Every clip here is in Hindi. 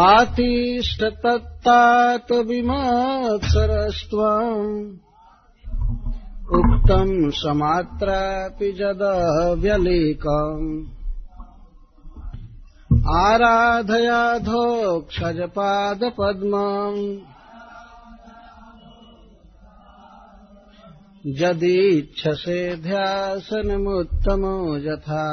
आतिष्ठतत्तात् विमत्सरस्त्वम् उक्तम् समात्रापि जदव्यलीकम् आराधयाधोक्षजपादपद्मम् यदीच्छसे ध्यासनमुत्तमो यथा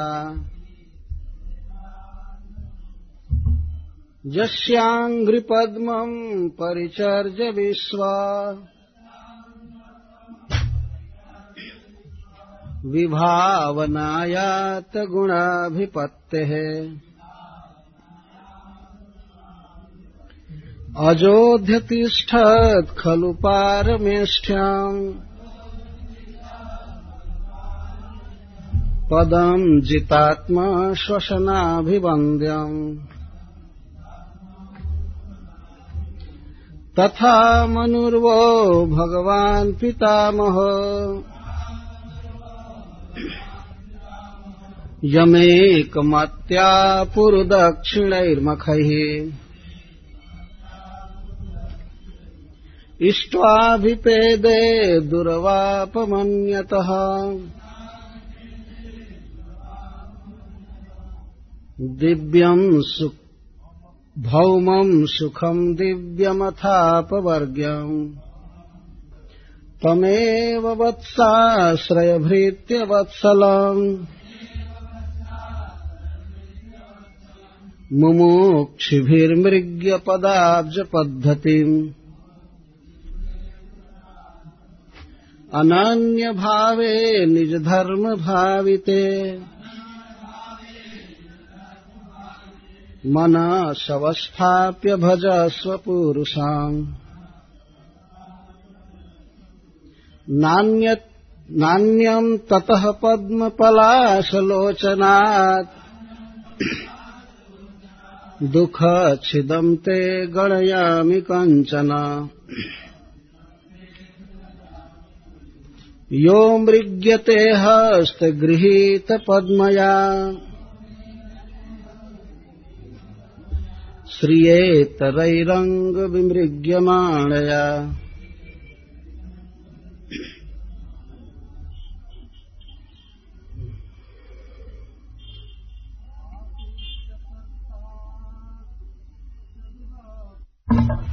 यस्याङ्घ्रिपद्मम् परिचर्य विश्वा। विभावनायात गुणाभिपत्तेः। अजोध्यतिष्ठत् खलु पारमेष्ठ्याम्। पदम् जितात्मा श्वसनाभिवन्द्यम्। तथा मनुर्वो भगवान् पितामह। यमेकमत्या पुरुदक्षिणैर्मखैः। इष्ट्वाभिपेदे दुर्वापमन्यतः। दिव्यम् भौमम् सुखम् दिव्यमथापवर्ग्यम्। तमेव वत्साश्रयभृत्य वत्सलम्। मुमुक्षिभिर्मृग्यपदाब्जपद्धतिम्। अनन्यभावे निजधर्मभाविते। मनसवस्थाप्य भज स्वपुरुषाम्। नान्यम् ततः पद्मपलाशलोचनात्। दुःखच्छिदम् ते गणयामि कञ्चन। यो मृग्यते हस्तगृहीतपद्मया। श्रियेतरैरङ्गविमृग्यमाणया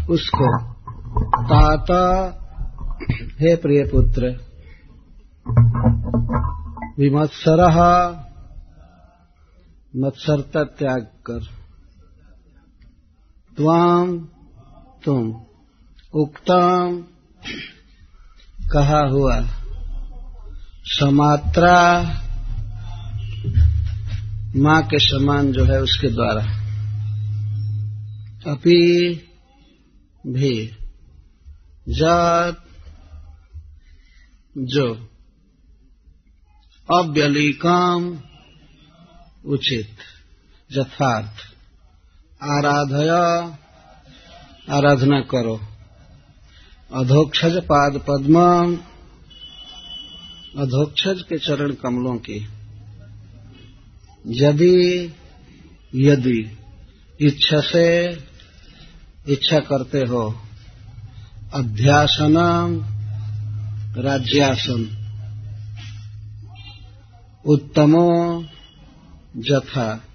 उसको ताता हे प्रिय पुत्र विमत्सर मत्सरता त्याग कर। त्वाम तुम उक्तम कहा हुआ। समात्रा माँ के समान जो है उसके द्वारा। अपी भी जात जो अव्यलिकाम उचित, यथार्थ। आराधया। आराधना करो। अधोक्षज पाद पद्म अधोक्षज के। चरण कमलों की यदि यदि इच्छा से इच्छा करते हो अध्यासन राज्यासन। उत्तमो जथा।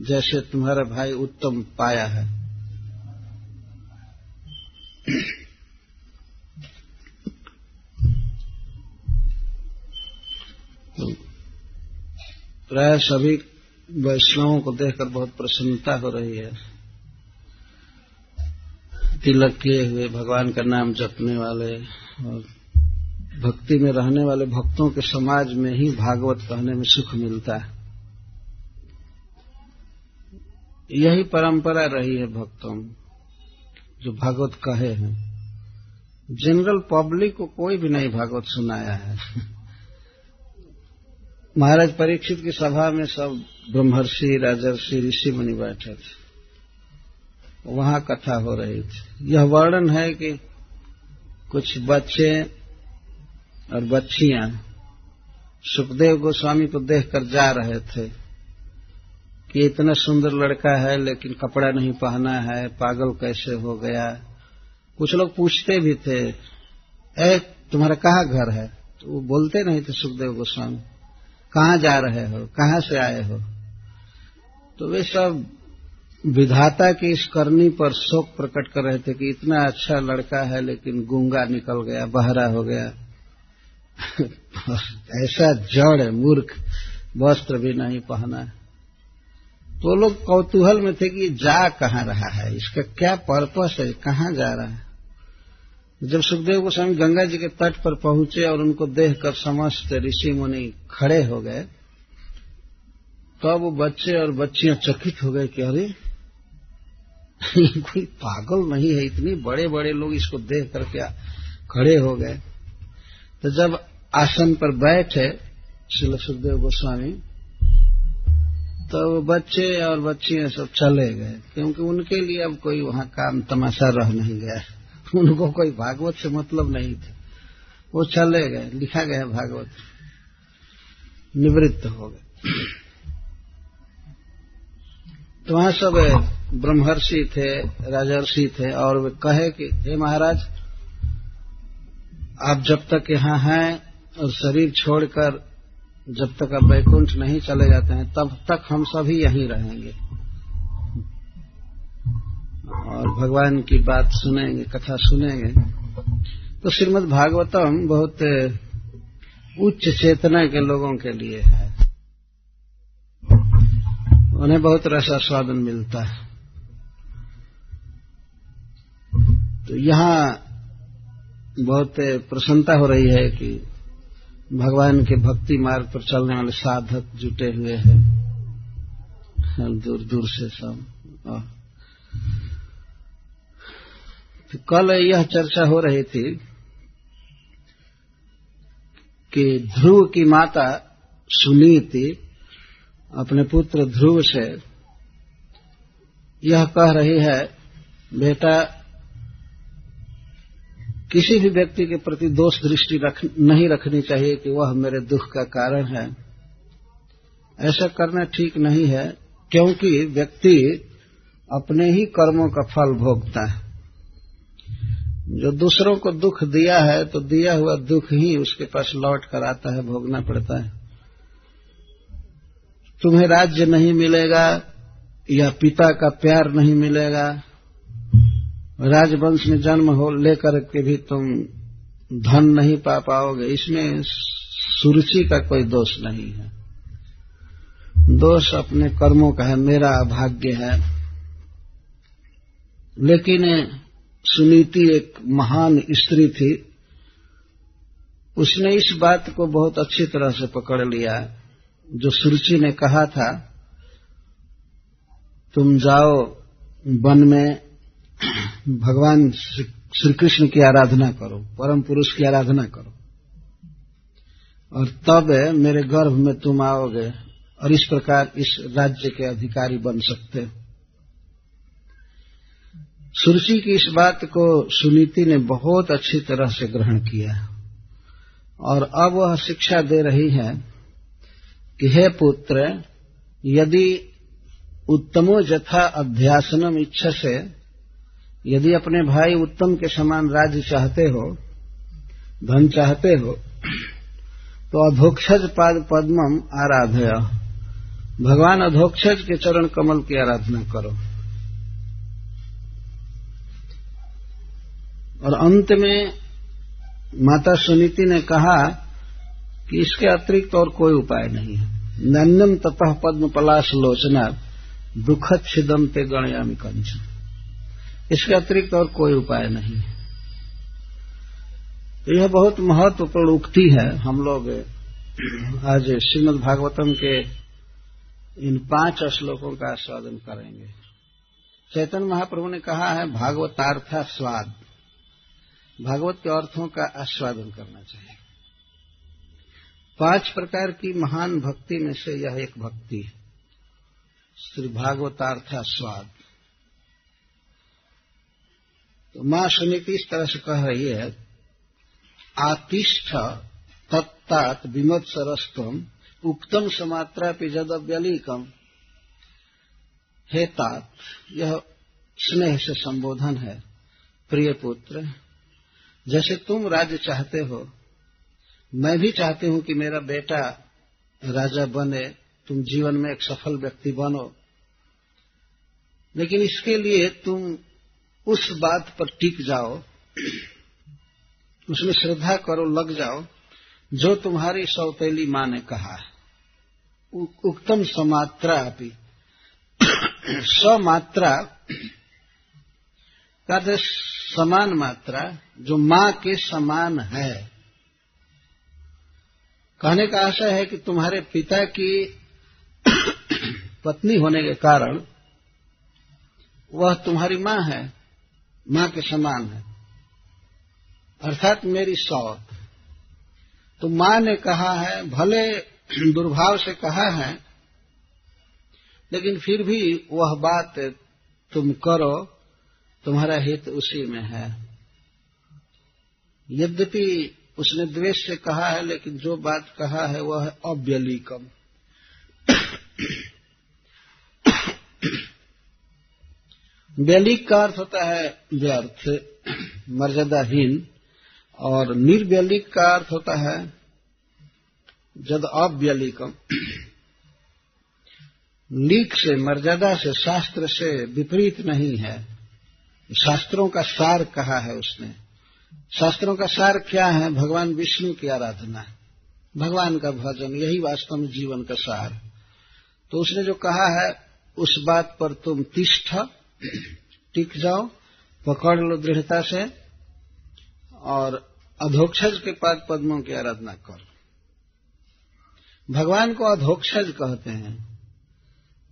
जैसे तुम्हारा भाई उत्तम पाया है। प्राय सभी वैष्णवों को देखकर बहुत प्रसन्नता हो रही है। तिलक किए हुए भगवान का नाम जपने वाले और भक्ति में रहने वाले भक्तों के समाज में ही भागवत कहने में सुख मिलता है। यही परंपरा रही है भक्तों में, जो भागवत कहे हैं। जनरल पब्लिक को कोई भी नहीं भागवत सुनाया है। महाराज परीक्षित की सभा में सब ब्रह्मर्षि, राजर्षि ऋषि मुनि बैठे थे। वहाँ कथा हो रही थी। यह वर्णन है कि कुछ बच्चे और बच्चियाँ सुखदेव गोस्वामी को देखकर जा रहे थे। कि इतना सुंदर लड़का है, लेकिन कपड़ा नहीं पहना है, पागल कैसे हो गया? कुछ लोग पूछते भी थे, ए, तुम्हारा कहाँ घर है? तो वो बोलते नहीं थे, सुखदेव गोस्वामी, कहाँ जा रहे हो? कहाँ से आए हो? तो वे सब विधाता की इस करनी पर शोक प्रकट कर रहे थे कि इतना अच्छा लड़का है, लेकिन गुंगा निकल गया, बहरा हो गया। ऐसा जड़ मूर्ख, वस्त्र भी नहीं पहना तो लोग कौतूहल में थे कि जा कहाँ रहा है? इसका क्या पर्पस है? कहाँ जा रहा है? जब सुखदेव गोस्वामी गंगा जी के तट पर पहुँचे और उनको देखकर समस्त ऋषि मुनि खड़े हो गए, तब तो बच्चे और बच्चियाँ चकित हो गए कि अरे, कोई पागल नहीं है इतने बड़े बड़े लोग इसको देख कर क्या खड़े हो गए। तो जब आसन पर बैठे शिल सुखदेव गोस्वामी तो बच्चे और बच्चियाँ सब चले गए, क्योंकि उनके लिए अब कोई वहाँ काम तमाशा रह नहीं गया। उनको कोई भागवत से मतलब नहीं था। वो चले गए, लिखा गया भागवत। निवृत्त हो गए। तो वहाँ सब ब्रह्मर्षि थे, राजर्षि थे, और वे कहे कि, हे महाराज, आप जब तक यहाँ हैं और शरीर छोड़कर जब तक आप वैकुंठ नहीं चले जाते हैं, तब तक हम सभी यहीं रहेंगे। और भगवान की बात सुनेंगे, कथा सुनेंगे। तो श्रीमद् भागवतम बहुत उच्च चेतना के लोगों के लिए है। उन्हें बहुत रसास्वादन मिलता है। तो यहाँ बहुत प्रसन्नता हो रही है कि भगवान के भक्ति मार्ग पर चलने वाले साधक जुटे हुए हैं। दूर दूर से सब। तो कल यह चर्चा हो रही थी कि ध्रुव की माता सुनीति अपने पुत्र ध्रुव से यह कह रही है, बेटा किसी भी व्यक्ति के प्रति दोष दृष्टि रख, नहीं रखनी चाहिए कि वह मेरे दुख का कारण है। ऐसा करना ठीक नहीं है क्योंकि व्यक्ति अपने ही कर्मों का फल भोगता है। जो दूसरों को दुख दिया है तो दिया हुआ दुख ही उसके पास लौट कर आता है भोगना पड़ता है। तुम्हें राज्य नहीं मिलेगा या पिता का प्यार नहीं मिलेगा राजवंश में जन्म हो लेकर के भी तुम धन नहीं पा पाओगे। इसमें सुरुचि का कोई दोष नहीं है। दोष अपने कर्मों का है, मेरा अभाग्य है। लेकिन सुनीति एक महान स्त्री थी। उसने इस बात को बहुत अच्छी तरह से पकड़ लिया। जो सुरुचि ने कहा था, तुम जाओ वन में भगवान श्री कृष्ण की आराधना करो, परम पुरुष की आराधना करो। और तब मेरे गर्भ में तुम आओगे और इस प्रकार इस राज्य के अधिकारी बन सकते। सुरुचि की इस बात को सुनीति ने बहुत अच्छी तरह से ग्रहण किया। और अब वह शिक्षा दे रही है कि, हे पुत्र, यदि उत्तमो जथा अध्यासनम इच्छा से यदि अपने भाई उत्तम के समान राज्य चाहते हो, धन चाहते हो तो अधोक्षज पाद पद्मम आराधय। भगवान अधोक्षज के चरण कमल की आराधना करो। और अंत में माता सुनीति ने कहा कि इसके अतिरिक्त और कोई उपाय नहीं है। नन्यम ततः पद्म पलाश लोचना दुखद छिदम ते गणयामी कंचन। इसके अतिरिक्त और कोई उपाय नहीं है। तो यह बहुत महत्वपूर्ण उक्ति है। हम लोग आज श्रीमद भागवतम के इन पाँच श्लोकों का आस्वादन करेंगे। चैतन्य महाप्रभु ने कहा है, भागवतार्था स्वाद। भागवत के अर्थों का आस्वादन करना चाहिए। पाँच प्रकार की महान भक्ति में से यह एक भक्ति है, श्री भागवतार्था स्वाद। तो माँ समिति इस तरह से कह रही है, आतिष्ठ तत्तात विमत्सरस्तम उक्तम समात्रा पे पिजदव्यलीकम हे तात यह स्नेह से संबोधन है। प्रिय पुत्र, जैसे तुम राज्य चाहते हो, मैं भी चाहती हूँ कि मेरा बेटा राजा बने, तुम जीवन में एक सफल व्यक्ति बनो। लेकिन इसके लिए तुम उस बात पर टिक जाओ, उसमें श्रद्धा करो, लग जाओ, जो तुम्हारी सौतेली माँ ने कहा उक्तम समात्रा अभी समात्रा का समान मात्रा, जो माँ के समान है। कहने का आशा है कि तुम्हारे पिता की पत्नी होने के कारण वह तुम्हारी माँ है। माँ के समान है। अर्थात मेरी सौत तो माँ ने कहा है, भले दुर्भाव से कहा है, लेकिन फिर भी वह बात तुम करो, तुम्हारा हित उसी में है। यद्यपि उसने द्वेष से कहा है, लेकिन जो बात कहा है वह है अव्यलीकम। व्यलिक का अर्थ होता है, व्यर्थ, मर्यादाहीन, और निर्व्यलिक का अर्थ होता है, जद अव्यलिकम। लीक से, मर्यादा से, शास्त्र से विपरीत नहीं है। शास्त्रों का सार कहा है उसने। शास्त्रों का सार क्या है? भगवान विष्णु की आराधना। भगवान का भजन, यही वास्तव में जीवन का सार। तो उसने जो कहा है, उस बात पर तुम तिष्ठ टिक जाओ पकड़ लो दृढ़ता से और अधोक्षज के पाद पद्मों की आराधना करो। भगवान को अधोक्षज कहते हैं।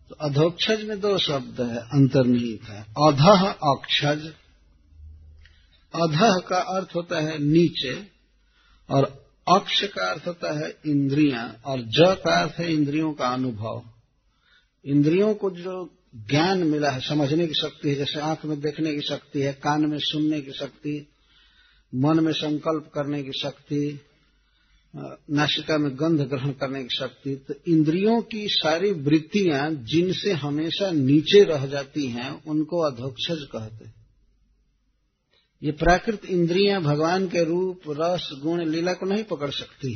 तो अधोक्षज में दो शब्द है, अंतर्निहित है। अधह अक्षज। अधह का अर्थ होता है नीचे और अक्ष का अर्थ होता है इंद्रियाँ और ज का अर्थ है इंद्रियों का अनुभव। इंद्रियों को जो ज्ञान मिला है, समझने की शक्ति है, जैसे आँख में देखने की शक्ति है, कान में सुनने की शक्ति, मन में संकल्प करने की शक्ति नासिका में गंध ग्रहण करने की शक्ति तो इंद्रियों की सारी वृत्तियाँ जिनसे हमेशा नीचे रह जाती हैं, उनको अधोक्षज कहते ये प्राकृत इंद्रियाँ भगवान के रूप, रस, गुण, लीला को नहीं पकड़ सकती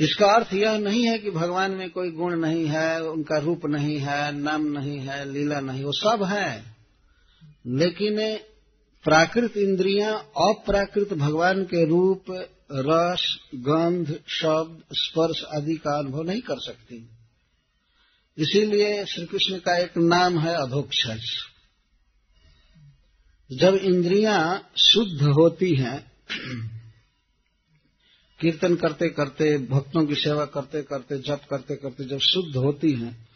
इसका अर्थ यह नहीं है कि भगवान में कोई गुण नहीं है, उनका रूप नहीं है, नाम नहीं है, लीला नहीं, वो सब है। लेकिन प्राकृत इंद्रियाँ अप्राकृत भगवान के रूप, रस, गंध, शब्द, स्पर्श आदि का अनुभव नहीं कर सकती। इसीलिए श्री कृष्ण का एक नाम है अधोक्षज जब इंद्रियाँ शुद्ध होती हैं कीर्तन करते करते, भक्तों की सेवा करते करते, जप करते करते जब शुद्ध होती हैं,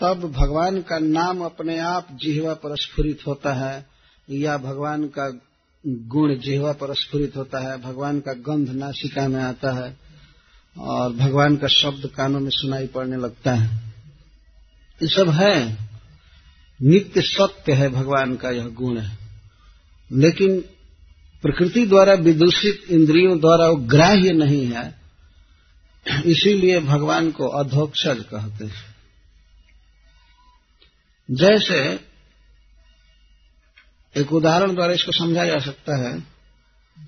तब भगवान का नाम अपने आप जिहवा पर स्फुरित होता है, या भगवान का गुण जिहवा पर स्फुरित होता है, भगवान का गंध नासिका में आता है, और भगवान का शब्द कानों में सुनाई पड़ने लगता है। ये सब है। नित्य सत्य है भगवान का यह गुण है। लेकिन प्रकृति द्वारा विदूषित इंद्रियों द्वारा वो ग्राह्य नहीं है, इसीलिए भगवान को अधोक्षज कहते हैं। जैसे एक उदाहरण द्वारा इसको समझा जा सकता है,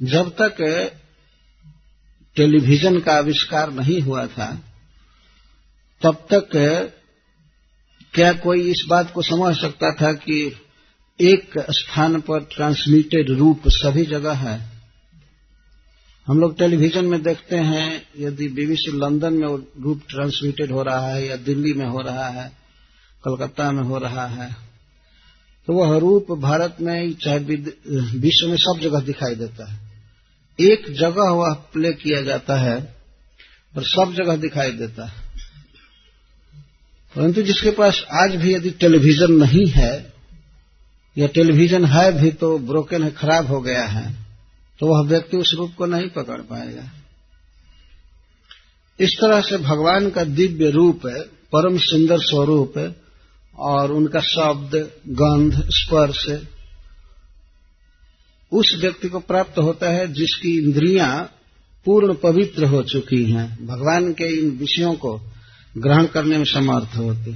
जब तक टेलीविज़न का आविष्कार नहीं हुआ था, तब तक क्या कोई इस बात को समझ सकता था कि एक स्थान पर ट्रांसमिटेड रूप सभी जगह है। हम लोग टेलीविज़न में देखते हैं, यदि बीबीसी लंदन में रूप ट्रांसमिटेड हो रहा है या दिल्ली में हो रहा है, कलकत्ता में हो रहा है तो वह रूप भारत में चाहे विश्व में सब जगह दिखाई देता है। एक जगह वह प्ले किया जाता है और सब जगह दिखाई देता है। परंतु जिसके पास आज भी यदि टेलीविज़न नहीं है या टेलीविज़न है भी तो ब्रोकन है, खराब हो गया है तो वह व्यक्ति उस रूप को नहीं पकड़ पाएगा। इस तरह से भगवान का दिव्य रूप है, परम सुंदर स्वरूप है, और उनका शब्द, गंध, स्पर्श, उस व्यक्ति को प्राप्त होता है जिसकी इंद्रियाँ पूर्ण पवित्र हो चुकी हैं। भगवान के इन विषयों को ग्रहण करने में समर्थ होती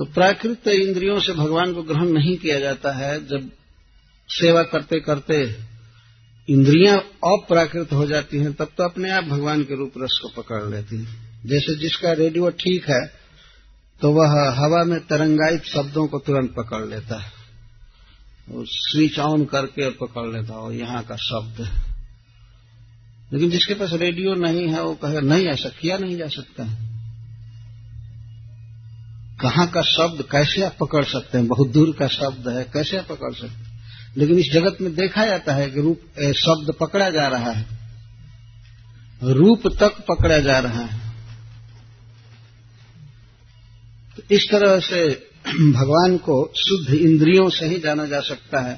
तो प्राकृत इंद्रियों से भगवान को ग्रहण नहीं किया जाता है। जब सेवा करते करते इंद्रियाँ अप्राकृत हो जाती हैं, तब तो अपने आप भगवान के रूप रस को पकड़ लेती हैं। जैसे जिसका रेडियो ठीक है तो वह हवा में तरंगायित शब्दों को तुरंत पकड़ लेता है। और स्विच ऑन करके पकड़ लेता है यहाँ का शब्द लेकिन जिसके पास रेडियो नहीं है, वो कहेगा, नहीं, ऐसा किया नहीं जा सकता है। कहाँ का शब्द कैसे आप पकड़ सकते हैं? बहुत दूर का शब्द है, कैसे आप पकड़ सकते हैं? लेकिन इस जगत में देखा जाता है कि रूप शब्द पकड़ा जा रहा है। रूप तक पकड़ा जा रहा है। तो इस तरह से भगवान को शुद्ध इंद्रियों से ही जाना जा सकता है,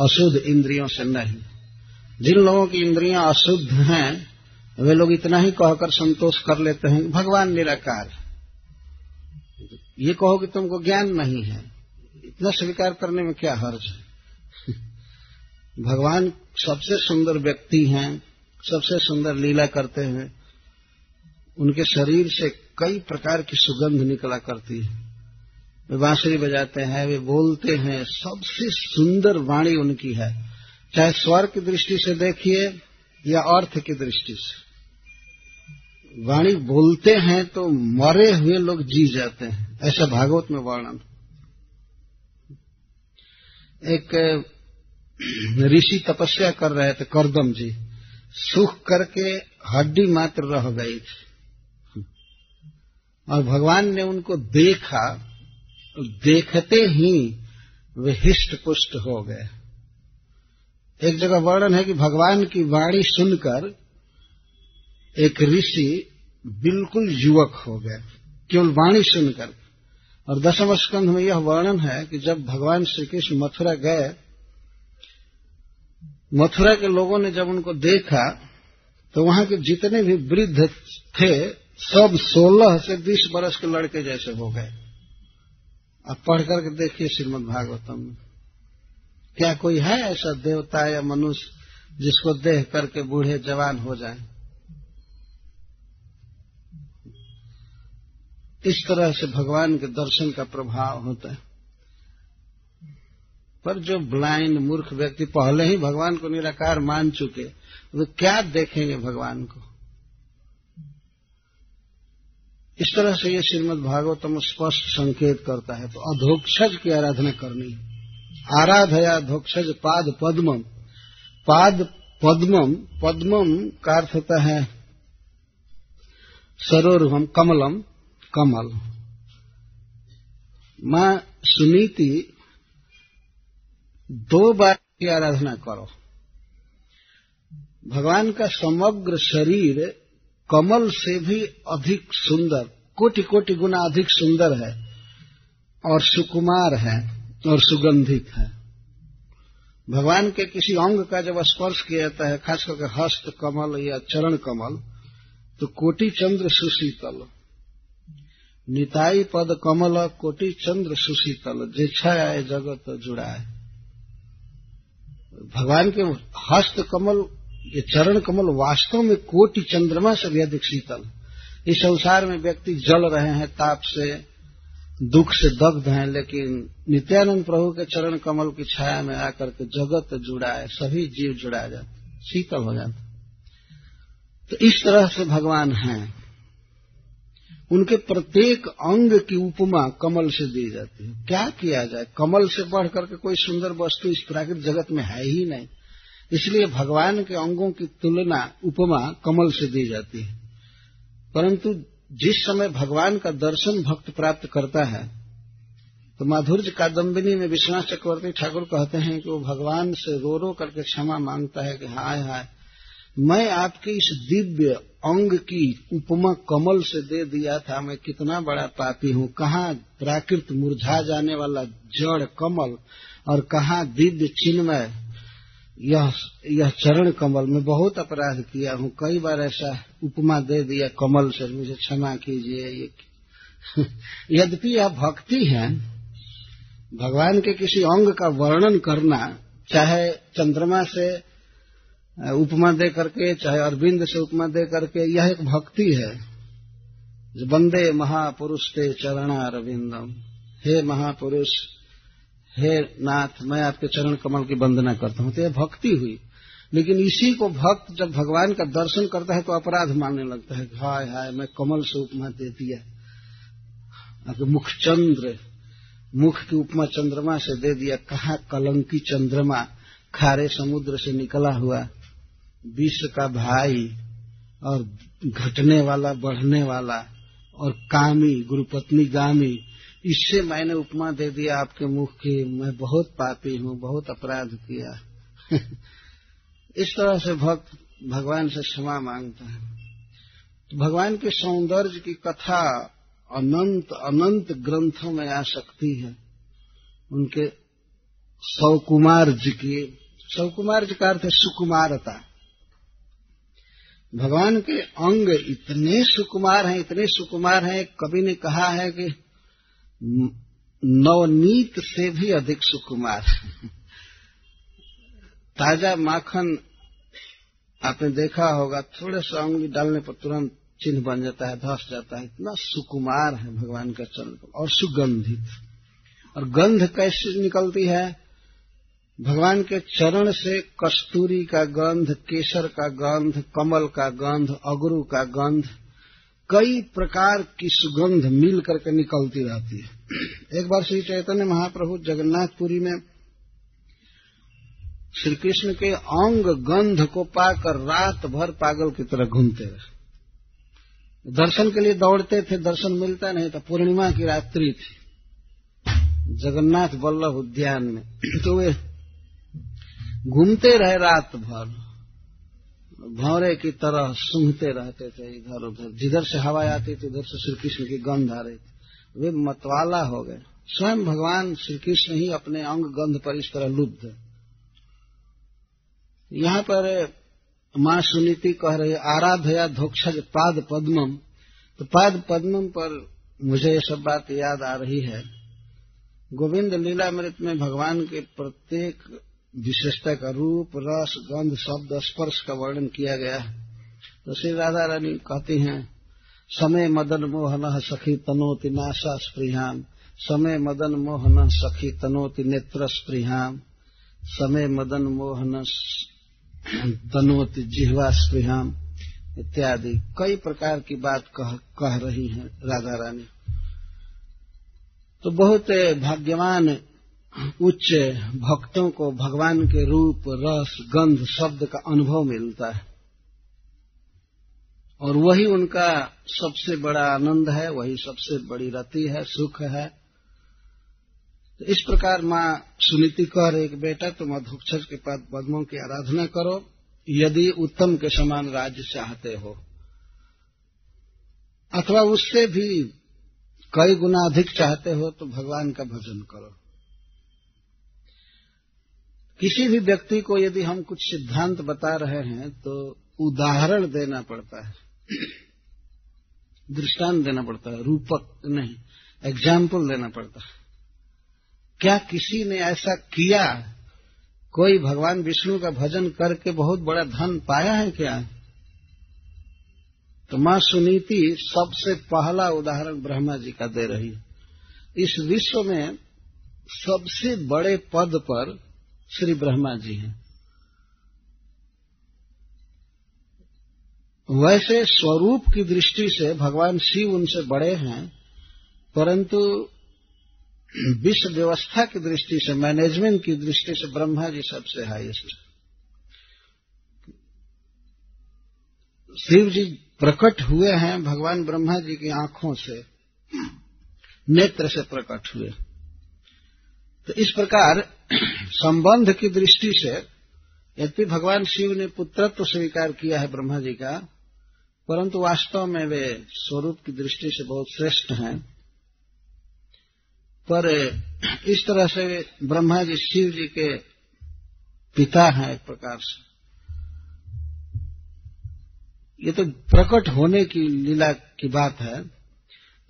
अशुद्ध इंद्रियों से नहीं। जिन लोगों की इंद्रियाँ अशुद्ध हैं, वे लोग इतना ही कहकर संतोष कर लेते हैं भगवान निराकार। ये कहो कि तुमको ज्ञान नहीं है। इतना स्वीकार करने में क्या हर्ज है? भगवान सबसे सुंदर व्यक्ति हैं, सबसे सुंदर लीला करते हैं। उनके शरीर से कई प्रकार की सुगंध निकला करती है। वे बांसुरी बजाते हैं, वे बोलते हैं, सबसे सुंदर वाणी उनकी है। चाहे स्वर की दृष्टि से देखिए या अर्थ की दृष्टि से। वाणी बोलते हैं तो मरे हुए लोग जी जाते हैं। ऐसा भागवत में वर्णन। एक ऋषि तपस्या कर रहे थे करदम जी। सुख करके हड्डी मात्र रह गई थी। और भगवान ने उनको देखा देखते ही वे हिष्ट पुष्ट हो गए। एक जगह वर्णन है कि भगवान की वाणी सुनकर एक ऋषि बिल्कुल युवक हो गए। केवल वाणी सुनकर। और दशम स्कंध में यह वर्णन है कि जब भगवान श्री कृष्ण मथुरा गए, मथुरा के लोगों ने जब उनको देखा तो वहाँ के जितने भी वृद्ध थे, सब सोलह से बीस वर्ष के लड़के जैसे हो गए। अब पढ़ करके देखिए श्रीमद भागवतम क्या कोई है ऐसा देवता या मनुष्य जिसको देख करके बूढ़े जवान हो जाए? इस तरह से भगवान के दर्शन का प्रभाव होता है। पर जो ब्लाइंड मूर्ख व्यक्ति पहले ही भगवान को निराकार मान चुके, वे क्या देखेंगे भगवान को? इस तरह से ये श्रीमद भागवतम स्पष्ट संकेत करता है तो अधोक्षज की आराधना करनी आराधया धोक्षज पाद पद्मम। पाद पद्मम पद्मम का अर्थ होता है सरोरुहम, कमलम। कमल। माँ सुनीति, दो बार की आराधना करो। भगवान का समग्र शरीर कमल से भी अधिक सुंदर कोटि कोटि गुना अधिक सुंदर है और सुकुमार है और सुगंधित है। भगवान के किसी अंग का जब स्पर्श किया जाता है, खास करके हस्त कमल या चरण कमल तो कोटि चंद्र सुशीतल। निताई पद कमल कोटि चंद्र सुशीतल, जे छाया जगत जुड़ाए। भगवान के हस्त कमल, ये चरण कमल वास्तव में कोटि चंद्रमा से भी अधिक शीतल। इस संसार में व्यक्ति जल रहे हैं, ताप से, दुख से दग्ध हैं, लेकिन नित्यानंद प्रभु के चरण कमल की छाया में आकर के जगत जुड़ाए, सभी जीव जुड़ा जाते, शीतल हो जाते। तो इस तरह से भगवान हैं। उनके प्रत्येक अंग की उपमा कमल से दी जाती है। क्या किया जाए? कमल से बढ़ करके कोई सुंदर वस्तु इस प्राकृत जगत में है ही नहीं। इसलिए भगवान के अंगों की तुलना, उपमा कमल से दी जाती है। परंतु जिस समय भगवान का दर्शन भक्त प्राप्त करता है तो माधुर्य कादम्बिनी में विश्वनाथ चक्रवर्ती ठाकुर कहते हैं कि वो भगवान से रो रो करके क्षमा माँगता है कि हाय हाय मैं आपके इस दिव्य अंग की उपमा कमल से दे दिया था, मैं कितना बड़ा पापी हूँ। कहाँ प्राकृत मुरझा जाने वाला जड़ कमल और कहाँ दिव्य चिन्मय? यह यह चरण कमल, में बहुत अपराध किया हूँ। कई बार ऐसा उपमा दे दिया कमल से, मुझे क्षमा कीजिए। ये यद्यपि यह भक्ति है, भगवान के किसी अंग का वर्णन करना, चाहे चंद्रमा से उपमा दे करके, चाहे अरविंद से उपमा दे करके, यह एक भक्ति है। बंदे महापुरुष ते चरणा अरविंदम हे महापुरुष, हे नाथ, मैं आपके चरण कमल की वंदना करता हूँ। तो यह भक्ति हुई। लेकिन इसी को भक्त जब भगवान का दर्शन करता है तो अपराध मानने लगता है हाय हाय, मैं कमल से उपमा दे दिया। आपके मुख चंद्र, मुख की उपमा चंद्रमा से दे दिया। कहा कलंकी चंद्रमा खारे समुद्र से निकला हुआ विश्व का भाई और घटने वाला, बढ़ने वाला और कामी, गुरुपत्नी गामी, इससे मैंने उपमा दे दिया आपके मुख की। मैं बहुत पापी हूँ, बहुत अपराध किया। इस तरह से भक्त भगवान से क्षमा माँगता है। तो भगवान के सौंदर्य की कथा अनंत अनंत ग्रंथों में आ सकती है। उनके सौकुमार जी की सौकुमार जी का अर्थ है सुकुमारता। भगवान के अंग इतने सुकुमार हैं, इतने सुकुमार हैं, कवि ने कहा है कि नवनीत से भी अधिक सुकुमार ताज़ा माखन आपने देखा होगा, थोड़े सा उंगली डालने पर तुरंत चिन्ह बन जाता है, धस जाता है। इतना सुकुमार है भगवान का चरण और सुगंधित। और गंध कैसे निकलती है? भगवान के चरण से कस्तूरी का गंध, केसर का गंध, कमल का गंध, अगरू का गंध, कई प्रकार की सुगंध मिल करके निकलती रहती है। एक बार श्री चैतन्य महाप्रभु जगन्नाथपुरी में श्री कृष्ण के अंग गंध को पाकर रात भर पागल की तरह घूमते रहे। दर्शन के लिए दौड़ते थे, दर्शन मिलता नहीं था, पूर्णिमा की रात्रि थी। जगन्नाथ वल्लभ उद्यान में। तो वे घूमते रहे रात भर। भौरे की तरह सूंघते रहते थे इधर उधर। जिधर से हवा आती थी, उधर से श्री कृष्ण की गंध आ रही थी। वे मतवाला हो गए। स्वयं भगवान श्री कृष्ण ही अपने अंग गंध पर इस तरह लुब्ध। यहाँ पर माँ सुनीति कह रही, आराधया धोक्षज पाद पद्मम। तो पाद पद्मम पर मुझे ये सब बात याद आ रही है। गोविंद लीला मृत में भगवान के प्रत्येक विशेषता का रूप रस गंध शब्द स्पर्श का वर्णन किया गया है। तो श्री राधा रानी कहती हैं समय मदन मोहन सखी तनोति नाशा स्पृहाम। समय मदन मोहन सखी तनोति नेत्र स्पृहाम। समय मदन मोहन तनोति जिहवा स्पृहाम। इत्यादि। कई प्रकार की बात कह, कह रही हैं राधा रानी। तो बहुत भाग्यवान उच्च भक्तों को भगवान के रूप, रस, गंध, शब्द का अनुभव मिलता है। और वही उनका सबसे बड़ा आनंद है, वही सबसे बड़ी रति है, सुख है। तो इस प्रकार माँ सुनीति कह रहे कि बेटा, तुम अधोक्षर के पद पद्मों की आराधना करो, यदि उत्तम के समान राज्य चाहते हो। अथवा उससे भी कई गुना अधिक चाहते हो तो भगवान का भजन करो। किसी भी व्यक्ति को यदि हम कुछ सिद्धांत बता रहे हैं तो उदाहरण देना पड़ता है। दृष्टांत देना पड़ता है, रूपक नहीं एग्ज़ाम्पल देना पड़ता है। क्या किसी ने ऐसा किया? कोई भगवान विष्णु का भजन करके बहुत बड़ा धन पाया है क्या? तो माँ सुनीति सबसे पहला उदाहरण ब्रह्मा जी का दे रही है। इस विश्व में सबसे बड़े पद पर श्री ब्रह्मा जी हैं। वैसे स्वरूप की दृष्टि से भगवान शिव उनसे बड़े हैं, परंतु विश्व व्यवस्था की दृष्टि से मैनेजमेंट की दृष्टि से ब्रह्मा जी सबसे हाईएस्ट शिव जी प्रकट हुए हैं भगवान ब्रह्मा जी की आँखों से, नेत्र से प्रकट हुए। तो इस प्रकार संबंध की दृष्टि से यद्यपि भगवान शिव ने पुत्रत्व तो स्वीकार किया है ब्रह्मा जी का, परंतु वास्तव में वे स्वरूप की दृष्टि से बहुत श्रेष्ठ हैं। पर इस तरह से ब्रह्मा जी शिव जी के पिता हैं एक प्रकार से। ये तो प्रकट होने की लीला की बात है।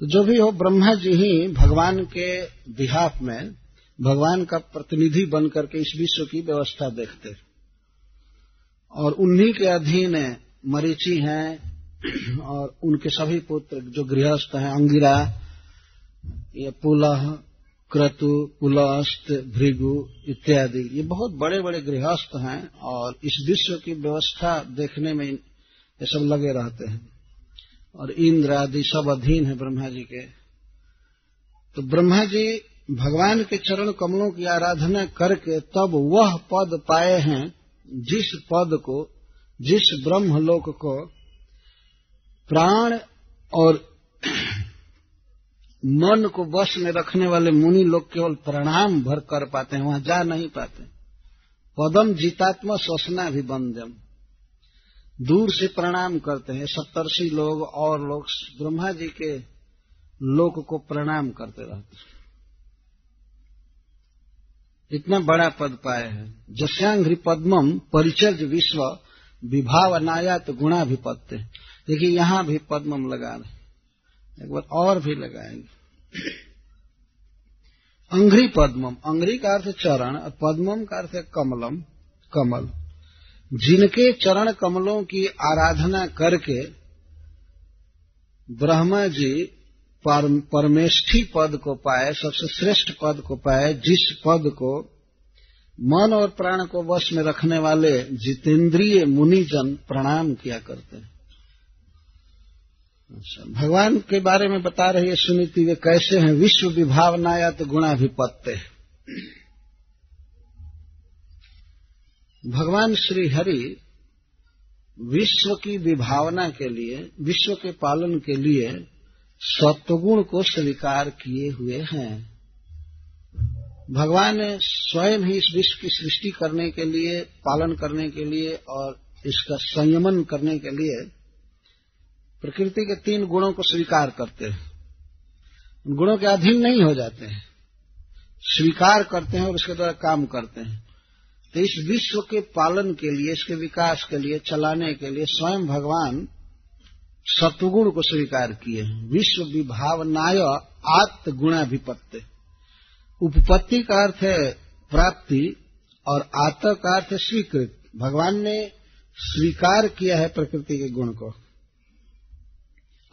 तो जो भी हो ब्रह्मा जी ही भगवान के बिहाफ में भगवान का प्रतिनिधि बन करके इस विश्व की व्यवस्था देखते और उन्हीं के अधीन मरीची हैं और उनके सभी पुत्र जो गृहस्थ हैं, अंगिरा, ये पुलह, क्रतु, पुलस्त, भृगु इत्यादि, ये बहुत बड़े बड़े गृहस्थ हैं और इस विश्व की व्यवस्था देखने में ये सब लगे रहते हैं। और इंद्र आदि सब अधीन है ब्रह्मा जी के। तो ब्रह्मा जी भगवान के चरण कमलों की आराधना करके तब वह पद पाए हैं जिस पद को, जिस ब्रह्मलोक को प्राण और मन को वश में रखने वाले मुनि लोग केवल प्रणाम भर कर पाते हैं, वहाँ जा नहीं पाते। पदम जीतात्मा श्वसना भी बंदम। दूर से प्रणाम करते हैं, सप्तर्षि लोग और लोग ब्रह्मा जी के लोक को प्रणाम करते रहते इतना बड़ा पद पाए हैं। जस्यांघ्रि पद्मम परिचर्ज विश्व विभाव अनायात गुणाभिपत्य देखिए, यहाँ भी पद्मम लगा रहे एक बार और भी लगाएँगे। अंग्री पद्मम अंग्री का अर्थ चरण, और पद्मम का अर्थ कमलम, कमल। जिनके चरण कमलों की आराधना करके ब्रह्मा जी परमेष्ठी पद को पाए, सबसे श्रेष्ठ पद को पाए, जिस पद को मन और प्राण को वश में रखने वाले जितेंद्रिय मुनिजन प्रणाम किया करते हैं। अच्छा भगवान के बारे में बता रही है, सुनीति, वे कैसे हैं? विश्व विभावनाया तो गुणाभिपत्य भगवान श्री हरि विश्व की विभावना के लिए, विश्व के पालन के लिए सत्वगुण को स्वीकार किए हुए हैं। भगवान ने स्वयं ही इस विश्व की सृष्टि करने के लिए, पालन करने के लिए और इसका संयमन करने के लिए प्रकृति के तीन गुणों को स्वीकार करते हैं। गुणों के अधीन नहीं हो जाते हैं। स्वीकार करते हैं और उसके द्वारा काम करते हैं। तो इस विश्व के पालन के लिए, इसके विकास के लिए, चलाने के लिए स्वयं भगवान सत्वगुण को स्वीकार किए हैं। विश्व विभावनाय आत्मगुणाभिपत्य उपपत्ति का अर्थ है प्राप्ति और आत का अर्थ है स्वीकृत। भगवान ने स्वीकार किया है प्रकृति के गुण को।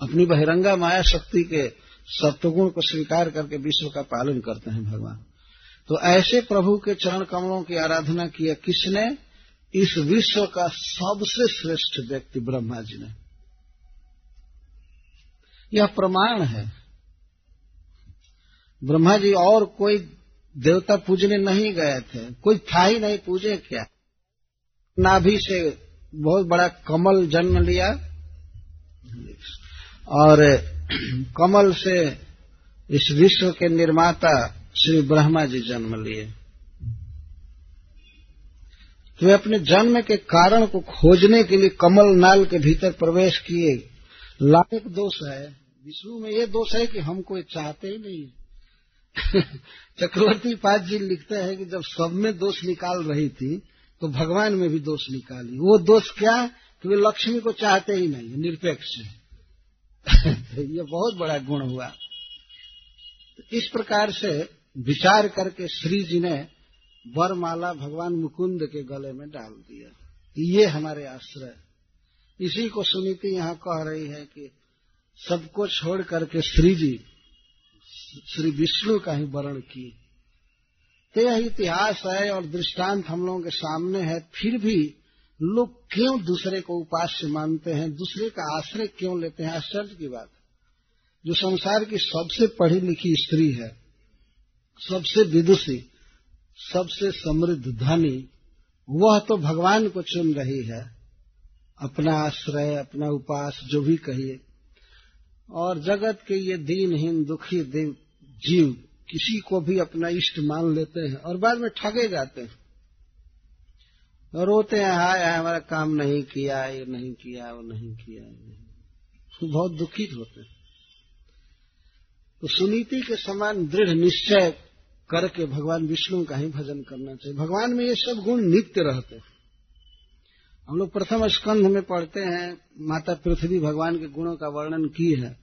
अपनी बहिरंगा माया शक्ति के सत्वगुण को स्वीकार करके विश्व का पालन करते हैं भगवान। तो ऐसे प्रभु के चरण कमलों की आराधना किया किसने? इस विश्व का सबसे श्रेष्ठ व्यक्ति ब्रह्मा जी ने। यह प्रमाण है। ब्रह्मा जी और कोई देवता पूजने नहीं गए थे। कोई था ही नहीं, पूजे क्या? नाभि से बहुत बड़ा कमल जन्म लिया। और कमल से इस विश्व के निर्माता श्री ब्रह्मा जी जन्म लिए। तो वे अपने जन्म के कारण को खोजने के लिए कमल नाल के भीतर प्रवेश किए। लाख दोष है। विष्णु में ये दोष है कि हम कोई चाहते ही नहीं चक्रवर्ती पाद जी लिखते हैं कि जब सब में दोष निकाल रही थी तो भगवान में भी दोष निकाली। वो दोष क्या? कि वे लक्ष्मी को चाहते ही नहीं, निरपेक्ष ये बहुत बड़ा गुण हुआ। तो इस प्रकार से विचार करके श्री जी ने वरमाला भगवान मुकुंद के गले में डाल दिया। ये हमारे आश्रय। इसी को सुनीति यहाँ कह रही है कि सबको छोड़ करके श्री जी, श्री विष्णु का ही वर्ण की तो यह इतिहास है और दृष्टांत हम लोगों के सामने है, फिर भी लोग क्यों दूसरे को उपास्य मानते हैं, दूसरे का आश्रय क्यों लेते हैं? आश्चर्य की बात जो संसार की सबसे पढ़ी लिखी स्त्री है, सबसे विदुषी, सबसे समृद्ध धनी, वह तो भगवान को चुन रही है। अपना आश्रय, अपना उपास, जो भी कहिए। और जगत के ये दीनहीन दुखी जीव, किसी को भी अपना इष्ट मान लेते हैं और बाद में ठगे जाते हैं। रोते हैं, हाय हाय, हमारा काम नहीं किया, ये नहीं किया, वो नहीं किया नहीं बहुत दुखित होते हैं। तो सुनीति के समान दृढ़ निश्चय करके भगवान विष्णु का ही भजन करना चाहिए। भगवान में ये सब गुण नित्य रहते हैं। हम लोग प्रथम स्कंध में पढ़ते हैं, माता पृथ्वी भगवान के गुणों का वर्णन की है।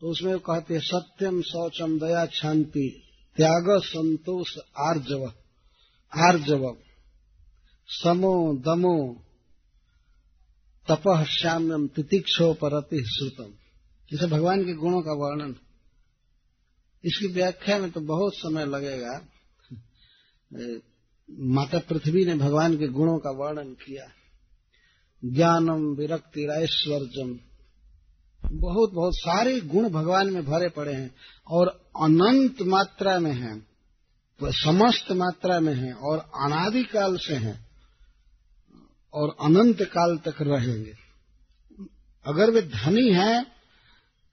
तो उसमें कहते हैं, सत्यम शौचम दया शांति त्याग संतोष आर्जव आर्जव, समो दमो तपह श्याम्यम तितिक्षो परति श्रुतम। जैसे भगवान के गुणों का वर्णन। इसकी व्याख्या में तो बहुत समय लगेगा। माता पृथ्वी ने भगवान के गुणों का वर्णन किया। ज्ञानम विरक्ति ऐश्वर्यम। बहुत बहुत सारे गुण भगवान में भरे पड़े हैं और अनंत मात्रा में हैं, समस्त मात्रा में हैं और अनादिकाल से हैं और अनंत काल तक रहेंगे। अगर वे धनी हैं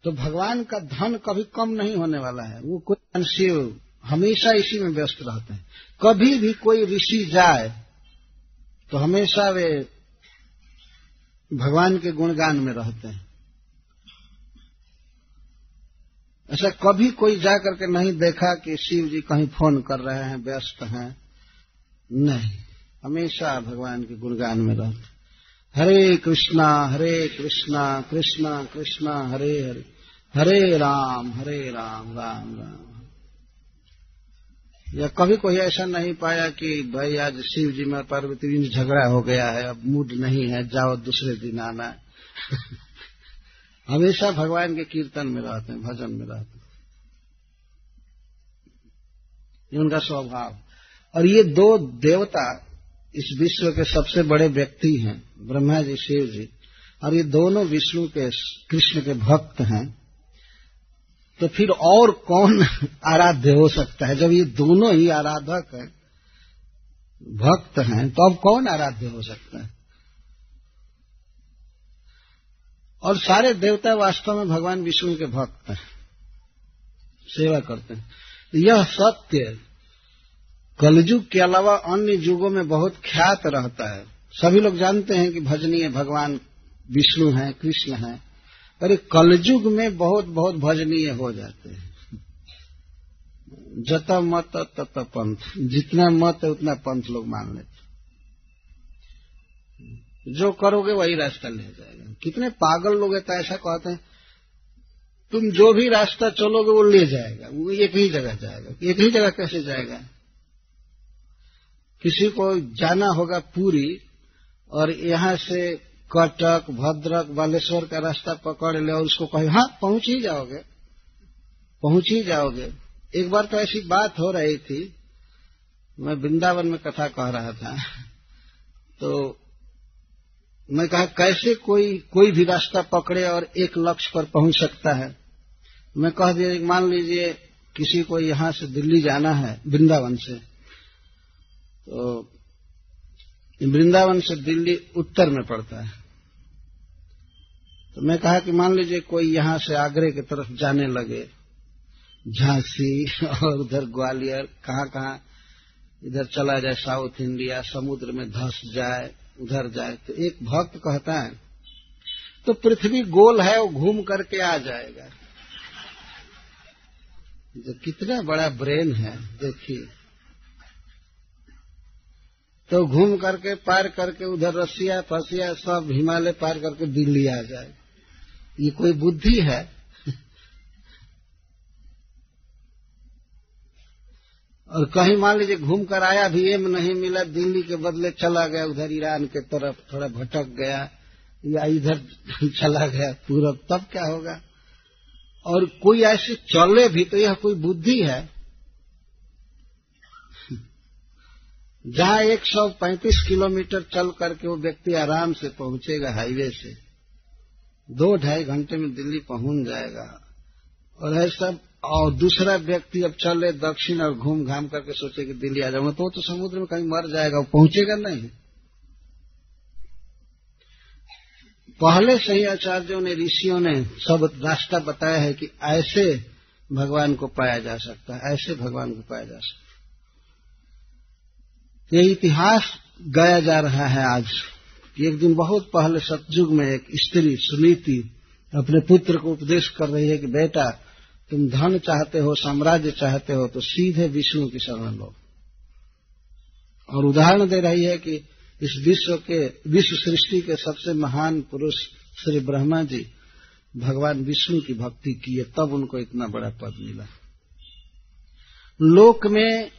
तो भगवान का धन कभी कम नहीं होने वाला है। वो कोई शिव हमेशा इसी में व्यस्त रहते हैं। कभी भी कोई ऋषि जाए तो हमेशा वे भगवान के गुणगान में रहते हैं। ऐसा कभी कोई जा करके नहीं देखा कि शिव जी कहीं फ़ोन कर रहे हैं, व्यस्त हैं। नहीं, हमेशा भगवान के गुणगान में रहते हरे कृष्णा हरे कृष्णा कृष्णा कृष्णा, हरे हरे हरे राम हरे राम राम राम। या कभी कोई ऐसा नहीं पाया कि भाई आज शिव जी में पार्वती जी झगड़ा हो गया है, अब मूड नहीं है, जाओ दूसरे दिन आना। हमेशा भगवान के कीर्तन में रहते हैं, भजन में रहते हैं। ये उनका स्वभाव। और ये दो देवता इस विश्व के सबसे बड़े व्यक्ति हैं, ब्रह्मा जी, शिव जी। और ये दोनों विष्णु के, कृष्ण के भक्त हैं। तो फिर और कौन आराध्य हो सकता है? जब ये दोनों ही आराधक हैं भक्त हैं तो अब कौन आराध्य हो सकता है? और सारे देवता वास्तव में भगवान विष्णु के भक्त हैं। सेवा करते हैं। यह सत्य कलयुग के अलावा अन्य युगों में बहुत ख्यात रहता है। सभी लोग जानते हैं कि भजनीय भगवान विष्णु हैं, कृष्ण हैं। पर कलयुग में बहुत बहुत भजनीय हो जाते हैं। जत मत, तत पंथ। जितना मत है, उतना पंथ लोग मान लेते जो करोगे, वही रास्ता ले जाएगा। कितने पागल लोग हैं तो ऐसा कहते हैं, तुम जो भी रास्ता चलोगे, वो ले जाएगा। वो एक ही जगह जाएगा। एक ही जगह कैसे जाएगा? किसी को जाना होगा पूरी, और यहाँ से कटक, भद्रक, बालेश्वर का रास्ता पकड़ ले और उसको कहे हाँ पहुँच ही जाओगे। पहुँच ही जाओगे। एक बार तो ऐसी बात हो रही थी। मैं वृंदावन में कथा कह रहा था। तो मैं कहा, कैसे कोई कोई भी रास्ता पकड़े और एक लक्ष्य पर पहुँच सकता है? मैं कह दिया, मान लीजिए किसी को यहाँ से दिल्ली जाना है, वृंदावन से। तो वृंदावन से दिल्ली उत्तर में पड़ता है। तो मैं कहा कि मान लीजिए कोई यहाँ से आगरे की तरफ़ जाने लगे, झांसी और उधर ग्वालियर, कहाँ कहाँ, इधर चला जाए साउथ इंडिया, समुद्र में धस जाए, उधर जाए तो एक भक्त कहता है तो पृथ्वी गोल है वो घूम करके आ जाएगा। जो कितना बड़ा ब्रेन है, देखिए। तो घूम करके, पार करके, उधर रसिया, फसिया, सब हिमालय पार करके दिल्ली आ जाए। ये कोई बुद्धि है? और कहीं मान लीजिए घूम कर आया भी, एम नहीं मिला, दिल्ली के बदले चला गया, उधर ईरान के तरफ़ थोड़ा भटक गया, या इधर चला गया, पूरब, तब क्या होगा? और कोई ऐसे चले भी तो यह कोई बुद्धि है? जहाँ 135 किलोमीटर चल करके वो व्यक्ति आराम से पहुंचेगा हाईवे से दो ढाई घंटे में दिल्ली पहुँच जाएगा। और है सब, और दूसरा व्यक्ति अब चले दक्षिण और घूम घाम करके सोचे कि दिल्ली आ जाऊँगा तो तो समुद्र में कहीं मर जाएगा, वो पहुंचेगा नहीं। पहले से ही आचार्यों ने, ऋषियों ने सब रास्ता बताया है कि ऐसे भगवान को पाया जा सकता है, ऐसे भगवान को पाया जा सकता है। ये इतिहास गाया जा रहा है आज। एक दिन बहुत पहले सतयुग में एक स्त्री सुनीति अपने पुत्र को उपदेश कर रही है कि, बेटा, तुम धन चाहते हो, साम्राज्य चाहते हो तो सीधे विष्णु की शरण लो। और उदाहरण दे रही है कि इस विश्व के, विश्व सृष्टि के सबसे महान पुरुष श्री ब्रह्मा जी, भगवान विष्णु की भक्ति किए, तब उनको इतना बड़ा पद मिला। लोक में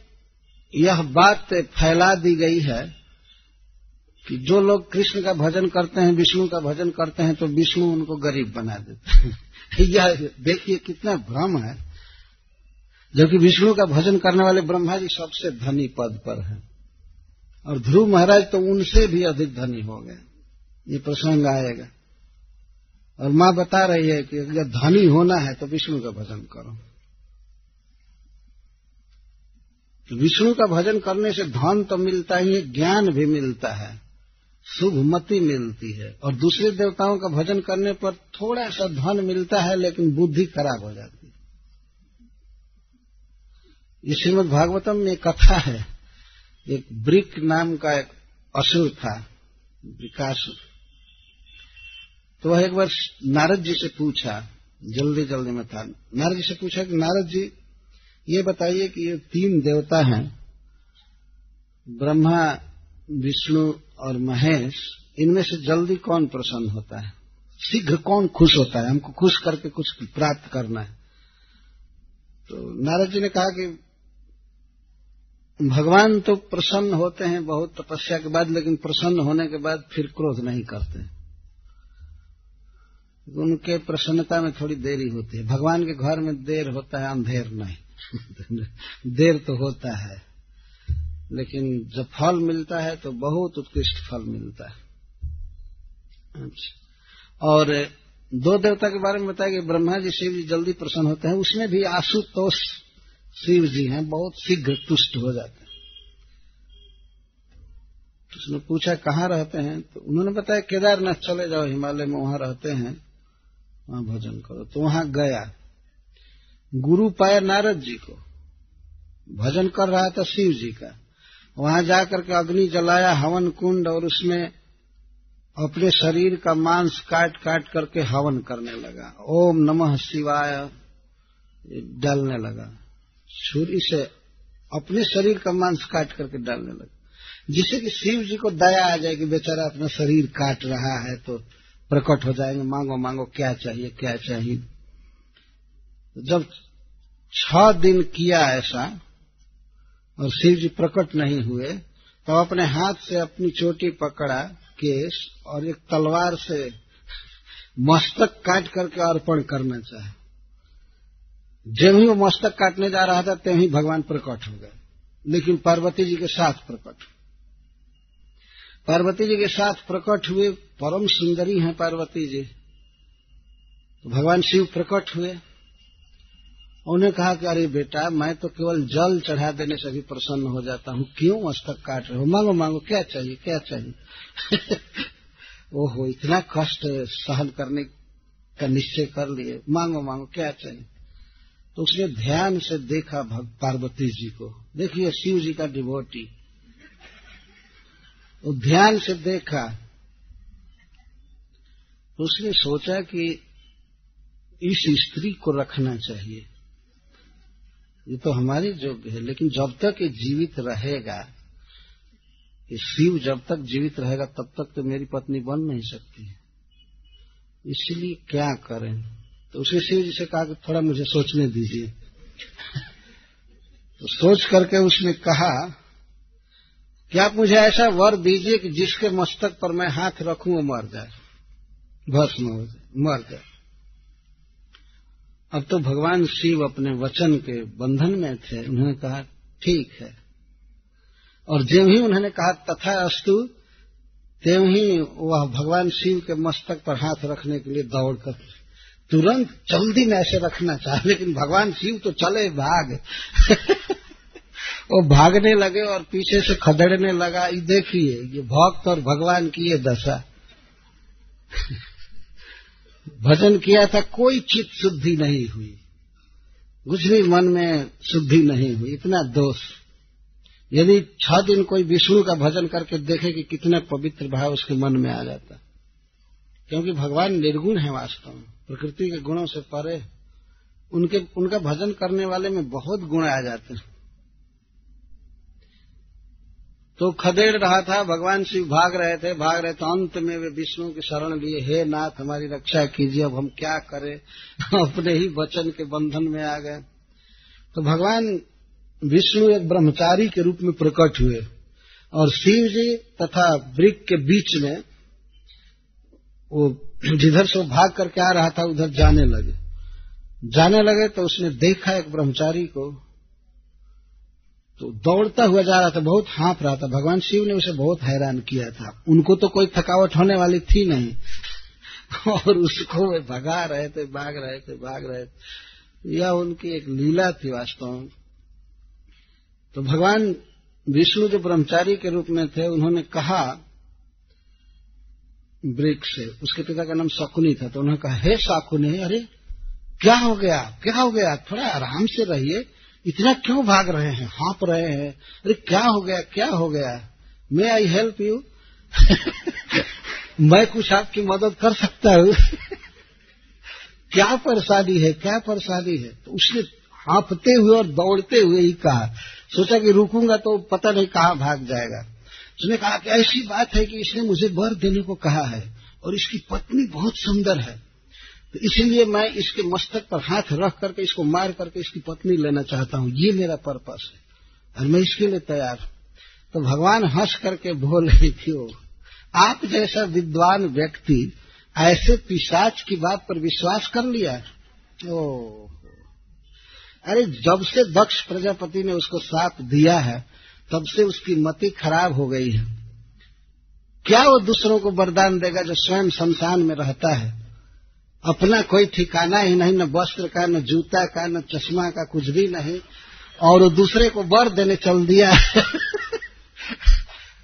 यह बात फैला दी गई है कि जो लोग कृष्ण का भजन करते हैं, विष्णु का भजन करते हैं तो विष्णु उनको गरीब बना देते हैं। यह देखिए कितना भ्रम है। जबकि विष्णु का भजन करने वाले ब्रह्मा जी सबसे धनी पद पर हैं। और ध्रुव महाराज तो उनसे भी अधिक धनी हो गए। ये प्रसंग आएगा। और माँ बता रही है कि अगर धनी होना है तो विष्णु का भजन करो। तो विष्णु का भजन करने से धन तो मिलता ही है, ज्ञान भी मिलता है। शुभ मति मिलती है और दूसरे देवताओं का भजन करने पर थोड़ा सा धन मिलता है, लेकिन बुद्धि खराब हो जाती है। ये श्रीमद भागवतम में कथा है। एक ब्रिक नाम का एक असुर था विकास तो वह एक बार नारद जी से पूछा, जल्दी जल्दी में था। नारद जी से पूछा कि नारद जी, ये बताइए कि ये तीन देवता हैं, ब्रह्मा, विष्णु और महेश, इनमें से जल्दी कौन प्रसन्न होता है? शीघ्र कौन खुश होता है? हमको खुश करके कुछ प्राप्त करना है। तो नारद जी ने कहा कि भगवान तो प्रसन्न होते हैं बहुत तपस्या के बाद, लेकिन प्रसन्न होने के बाद फिर क्रोध नहीं करते। उनके प्रसन्नता में थोड़ी देरी होती है। भगवान के घर में देर होता है, अंधेर नहीं। देर तो होता है। लेकिन जब फल मिलता है तो बहुत उत्कृष्ट फल मिलता है। और दो देवता के बारे में बताया कि ब्रह्मा जी, शिव जी जल्दी प्रसन्न होते हैं। उसमें भी आशुतोष शिव जी हैं, बहुत शीघ्र तुष्ट हो जाते हैं। तो उसने पूछा, कहाँ रहते हैं? तो उन्होंने बताया, केदारनाथ चले जाओ, हिमालय में वहाँ रहते हैं, वहाँ भजन करो। तो वहाँ गया। गुरु पाया नारद जी को। भजन कर रहा था शिव जी का। वहाँ जाकर के अग्नि जलाया, हवन कुंड और उसमें अपने शरीर का मांस काट काट करके हवन करने लगा। ओम नमः शिवाय। डालने लगा। छुरी से अपने शरीर का मांस काट करके डालने लगा। जिससे कि शिव जी को दया आ जाए कि बेचारा अपना शरीर काट रहा है तो प्रकट हो जाएँगे, मांगो मांगो, क्या चाहिए क्या चाहिए। जब छह दिन किया ऐसा और शिव जी प्रकट नहीं हुए तो अपने हाथ से अपनी चोटी पकड़ा केस और एक तलवार से मस्तक काट करके अर्पण करना चाहे। जब ही वो मस्तक काटने जा रहा था तब ही भगवान प्रकट हो गए। लेकिन पार्वती जी के साथ प्रकट। पार्वती जी के साथ प्रकट हुए, परम सुंदरी हैं पार्वती जी। तो भगवान शिव प्रकट हुए। उन्हें कहा कि अरे बेटा, मैं तो केवल जल चढ़ा देने से भी प्रसन्न हो जाता हूँ। क्यों मस्तक काट रहे हो? मांगो मांगो, क्या चाहिए क्या चाहिए? ओहो, इतना कष्ट सहन करने का निश्चय कर लिए। मांगो मांगो, क्या चाहिए? तो उसने ध्यान से देखा पार्वती जी को। देखिए, शिव जी का डिवोटी तो ध्यान से देखा। तो उसने सोचा कि इस स्त्री को रखना चाहिए। ये तो हमारी योग्य है। लेकिन जब तक ये जीवित रहेगा, ये शिव जब तक जीवित रहेगा, तब तक तो मेरी पत्नी बन नहीं सकती इसलिए क्या करें? तो उसे शिव जी से कहा कि थोड़ा मुझे सोचने दीजिए। तो सोच करके उसने कहा कि आप मुझे ऐसा वर दीजिए कि जिसके मस्तक पर मैं हाथ रखूँ, वो मर जाए? भस्म हो जाए मर जाए। अब तो भगवान शिव अपने वचन के बंधन में थे, उन्होंने कहा, ठीक है। और जब ही उन्होंने कहा, तथा अस्तु, त्यों ही वह भगवान शिव के मस्तक पर हाथ रखने के लिए दौड़ कर तुरंत जल्दी में ऐसे रखना चाहे, लेकिन भगवान शिव तो चले भाग। वो भागने लगे और पीछे से खदड़ने लगा, ये देखिए, ये भक्त और भगवान की ये दशा। भजन किया था, कोई चित्त शुद्धि नहीं हुई। कुछ भी मन में शुद्धि नहीं हुई, इतना दोष। यदि छह दिन कोई विष्णु का भजन करके देखे कि कितना पवित्र भाव उसके मन में आ जाता। क्योंकि भगवान निर्गुण है वास्तव में, प्रकृति के गुणों से परे उनके, उनका भजन करने वाले में बहुत गुण आ जाते हैं। तो खदेड़ रहा था, भगवान शिव भाग रहे थे, भाग रहे तो अंत में वे विष्णु की शरण लिए, हे नाथ, हमारी रक्षा कीजिए, अब हम क्या करें? अपने ही वचन के बंधन में आ गए। तो भगवान विष्णु एक ब्रह्मचारी के रूप में प्रकट हुए और शिव जी तथा वृक के बीच में वो जिधर से भाग करके आ रहा था, उधर जाने लगे। जाने लगे तो उसने देखा एक ब्रह्मचारी को तो दौड़ता हुआ जा रहा था, बहुत हाँफ रहा था। भगवान शिव ने उसे बहुत हैरान किया था। उनको तो कोई थकावट होने वाली थी नहीं। और उसको वे भगा रहे थे, भाग रहे थे, भाग रहे थे। यह उनकी एक लीला थी वास्तव में। तो भगवान विष्णु जो ब्रह्मचारी के रूप में थे, उन्होंने कहा, वृक्ष से। उसके पिता का नाम शकुनी था। तो उन्होंने कहा, हे शाकुनी, अरे, क्या हो गया? क्या हो गया? थोड़ा आराम से रहिए। इतना क्यों भाग रहे हैं? हाँप रहे हैं। अरे क्या हो गया? क्या हो गया? मे आई हेल्प यू मैं कुछ आपकी मदद कर सकता हूँ। क्या परेशानी है? क्या परेशानी है? तो उसने हाँपते हुए और दौड़ते हुए ही कहा। सोचा कि रुकूँगा तो पता नहीं कहाँ भाग जाएगा। उसने कहा कि ऐसी बात है कि इसने मुझे वर देने को कहा है और इसकी पत्नी बहुत सुंदर है। तो इसलिए मैं इसके मस्तक पर हाथ रख करके, इसको मार करके इसकी पत्नी लेना चाहता हूँ। ये मेरा पर्पस है और मैं इसके लिए तैयार हूँ। तो भगवान हंस करके बोले क्यों आप जैसा विद्वान व्यक्ति ऐसे पिशाच की बात पर विश्वास कर लिया ओ अरे, जब से दक्ष प्रजापति ने उसको साप दिया है, तब से उसकी मति खराब हो गई है। क्या वो दूसरों को वरदान देगा जो स्वयं शमशान में रहता है? अपना कोई ठिकाना ही नहीं, न वस्त्र का, न जूता का, न चश्मा का कुछ भी नहीं। और दूसरे को बर देने चल दिया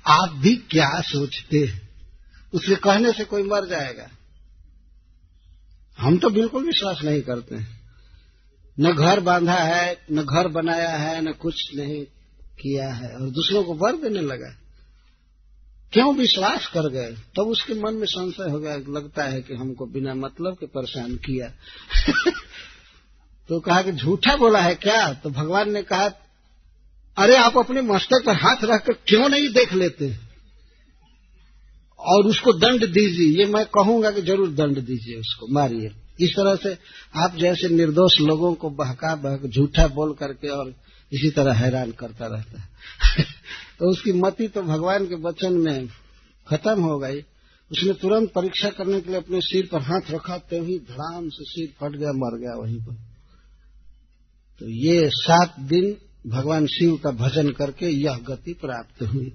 आप भी क्या सोचते हैं? उसके कहने से कोई मर जाएगा। हम तो बिल्कुल विश्वास नहीं करते हैं। न घर बांधा है, न घर बनाया है, न कुछ नहीं किया है। और दूसरों को वर देने लगा क्यों विश्वास कर गए? तब तो उसके मन में संशय हो गया, लगता है कि हमको बिना मतलब के परेशान किया। तो कहा कि झूठा बोला है क्या? तो भगवान ने कहा, अरे आप अपने मस्तक पर हाथ रखकर क्यों नहीं देख लेते? और उसको दंड दीजिए। ये मैं कहूँगा कि ज़रूर दंड दीजिए उसको, मारिए। इस तरह से आप जैसे निर्दोष लोगों को बहका बहक झूठा बोल करके और इसी तरह हैरान करता रहता है। तो उसकी मति तो भगवान के वचन में खत्म हो गई। उसने तुरंत परीक्षा करने के लिए अपने सिर पर हाथ रखा तो ही धड़ाम से सिर फट गया, मर गया वहीं पर। तो ये सात दिन भगवान शिव का भजन करके यह गति प्राप्त हुई।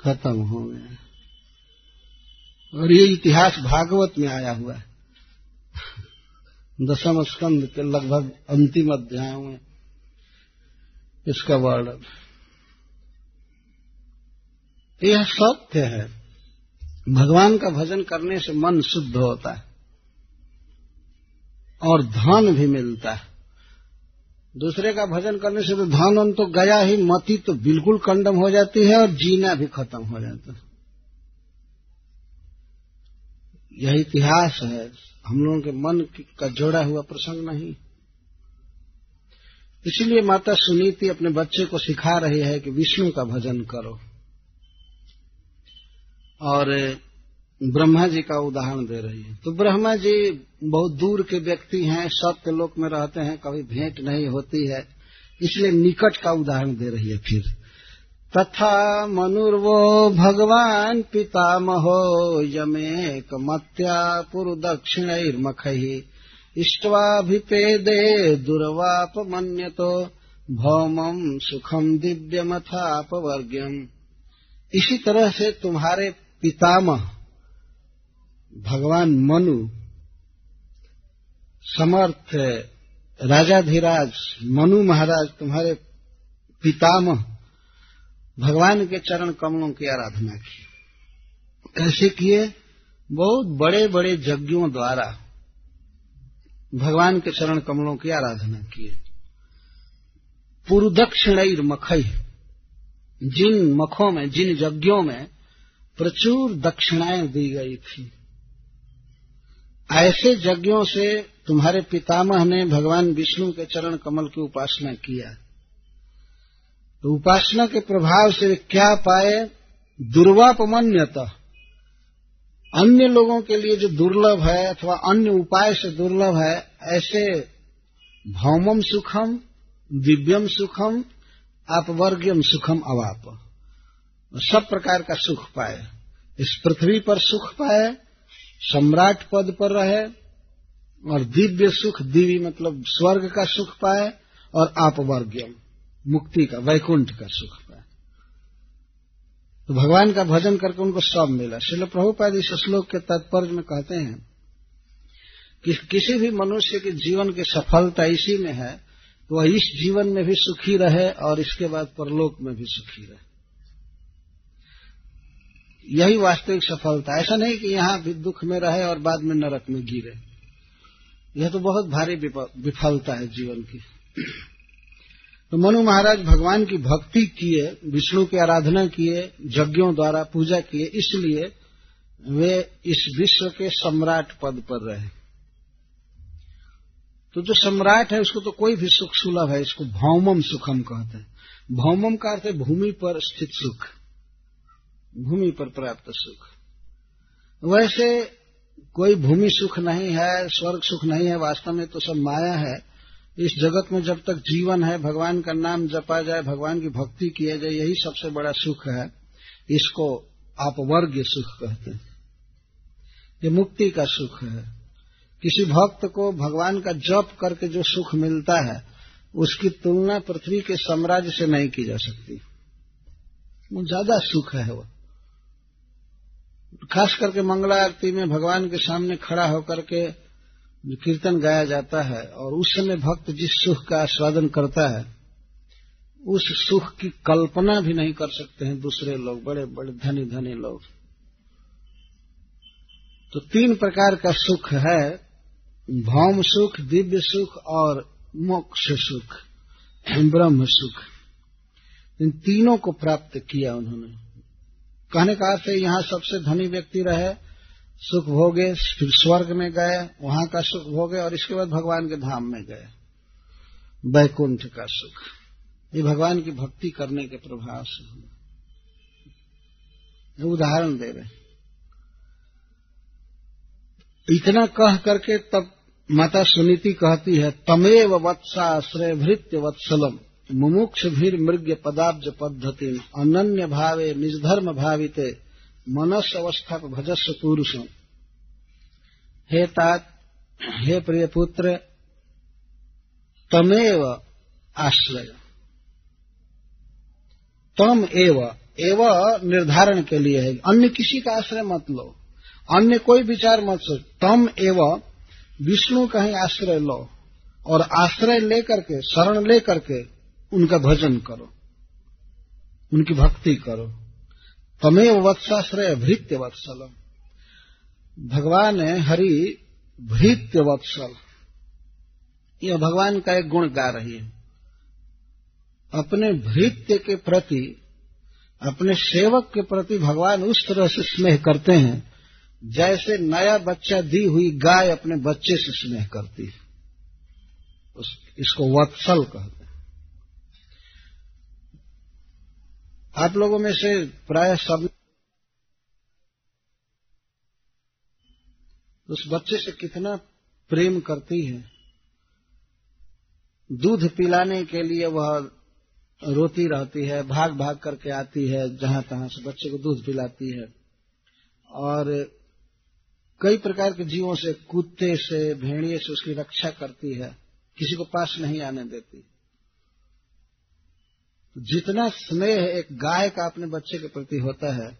खत्म हो गया। और ये इतिहास भागवत में आया हुआ है। दसम स्कंद के लगभग अंतिम अध्याय में। इसका वर्णन। यह सत्य है। भगवान का भजन करने से मन शुद्ध होता है और धन भी मिलता है। दूसरे का भजन करने से तो धन तो गया ही, मति तो बिल्कुल कंडम हो जाती है और जीना भी खत्म हो जाता है। यह इतिहास है। हम लोगों के मन का जोड़ा हुआ प्रसंग नहीं। इसलिए माता सुनीति अपने बच्चे को सिखा रही है कि विष्णु का भजन करो। और ब्रह्मा जी का उदाहरण दे रही है। तो ब्रह्मा जी बहुत दूर के व्यक्ति हैं सत्य लोक में रहते हैं, कभी भेंट नहीं होती है, इसलिए निकट का उदाहरण दे रही है फिर। तथा मनुर्वो भगवान पितामहो यमेकमत्या पुरुदक्षिणैर्मखैः इष्ट्वाभिपेदे दुर्वापमन्यतो भौमम सुखम दिव्यमथापवर्ग्यम। इसी तरह से तुम्हारे पितामह, भगवान मनु, समर्थ राजाधिराज मनु महाराज तुम्हारे पितामह, भगवान के चरण कमलों की आराधना की। कैसे किए बहुत बड़े बड़े यज्ञों द्वारा भगवान के चरण कमलों की आराधना किए पूर्वदक्षिण मखई जिन मखों में, जिन यज्ञों में प्रचुर दक्षिणाएँ दी गई थी। ऐसे यज्ञों से तुम्हारे पितामह ने भगवान विष्णु के चरण कमल की उपासना किया तो उपासना के प्रभाव से क्या पाए? दुर्वापमन्यत अन्य लोगों के लिए जो दुर्लभ है अथवा अन्य उपाय से दुर्लभ है, ऐसे भौमम सुखम, दिव्यम सुखम, अपवर्ग्यम सुखम अवाप। सब प्रकार का सुख पाए। इस पृथ्वी पर सुख पाए, सम्राट पद पर रहे, और दिव्य सुख, दिव्य मतलब स्वर्ग का सुख पाए, और आपवर्ग्यम मुक्ति का, वैकुंठ का सुख तो भगवान का भजन करके उनको सब मिला। शिल प्रभुपाद इस श्लोक के तात्पर्य में कहते हैं कि किसी भी मनुष्य के जीवन की सफलता इसी में है तो वह इस जीवन में भी सुखी रहे और इसके बाद परलोक में भी सुखी रहे। यही वास्तविक सफलता ऐसा नहीं कि यहाँ भी दुख में रहे और बाद में नरक में गिरे। यह तो बहुत भारी विफलता है जीवन की। तो मनु महाराज भगवान की भक्ति किए, विष्णु की आराधना किए, यज्ञों द्वारा पूजा किए, इसलिए वे इस विश्व के सम्राट पद पर रहे। तो जो सम्राट है, उसको तो कोई भी सुख सुलभ है, इसको भौमम सुखम कहते हैं। भौमम का अर्थ है भूमि पर स्थित सुख, भूमि पर प्राप्त सुख। वैसे कोई भूमि सुख नहीं है, स्वर्ग सुख नहीं है, वास्तव में तो सब माया है इस जगत में जब तक जीवन है, भगवान का नाम जपा जाए, भगवान की भक्ति किया जाए, यही सबसे बड़ा सुख है। इसको आप वर्ग सुख कहते हैं। ये मुक्ति का सुख है। किसी भक्त को भगवान का जप करके जो सुख मिलता है, उसकी तुलना पृथ्वी के साम्राज्य से नहीं की जा सकती। वो ज़्यादा सुख है वो। खास करके मंगला आरती में भगवान के सामने खड़ा होकर के कीर्तन गाया जाता है और उस समय भक्त जिस सुख का आस्वादन करता है, उस सुख की कल्पना भी नहीं कर सकते हैं दूसरे लोग, बड़े बड़े धनी धनी लोग। तो तीन प्रकार का सुख है, भौम सुख, दिव्य सुख और मोक्ष सुख, ब्रह्म सुख। इन तीनों को प्राप्त किया उन्होंने। कहने का अर्थ है, यहाँ सबसे धनी व्यक्ति रहे सुख भोगे, फिर स्वर्ग में गए, वहाँ का सुख भोगे और इसके बाद भगवान के धाम में गए। बैकुंठ का सुख। ये भगवान की भक्ति करने के प्रभाव से हुआ। उदाहरण दे रहे इतना कह करके तब माता सुनीति कहती है, तमेव वत्सा वत्साश्रय भृत्य वत्सलम। मुमुक्ष भीर मृग्य पदाब्ज पद्धति अनन्य भावे निजधर्म भाविते। मनस अवस्था को भजस्व पुरुषम हे तात, हे प्रिय पुत्र, तमेव आश्रय। तम एव एव निर्धारण के लिए है। अन्य किसी का आश्रय मत लो। अन्य कोई विचार मत सोच। तम एव, विष्णु का ही आश्रय लो। और आश्रय लेकर के, शरण लेकर के उनका भजन करो। उनकी भक्ति करो। तमेव वत्साश्रय भृत्य वत्सल भगवान है हरि भृत्य वत्सल यह भगवान का एक गुण गा रही है। अपने भृत्य के प्रति, अपने सेवक के प्रति भगवान उस तरह से स्नेह करते हैं, जैसे नया बच्चा दी हुई गाय अपने बच्चे से स्नेह करती है। इसको वत्सल कहते हैं। आप लोगों में से प्राय सब उस बच्चे से कितना प्रेम करती है। दूध पिलाने के लिए वह रोती रहती है, भाग भाग करके आती है, जहाँ तहां से बच्चे को दूध पिलाती है। और कई प्रकार के जीवों से, कुत्ते से, भेड़िए से उसकी रक्षा करती है, किसी को पास नहीं आने देती। जितना स्नेह एक गाय का अपने बच्चे के प्रति होता है,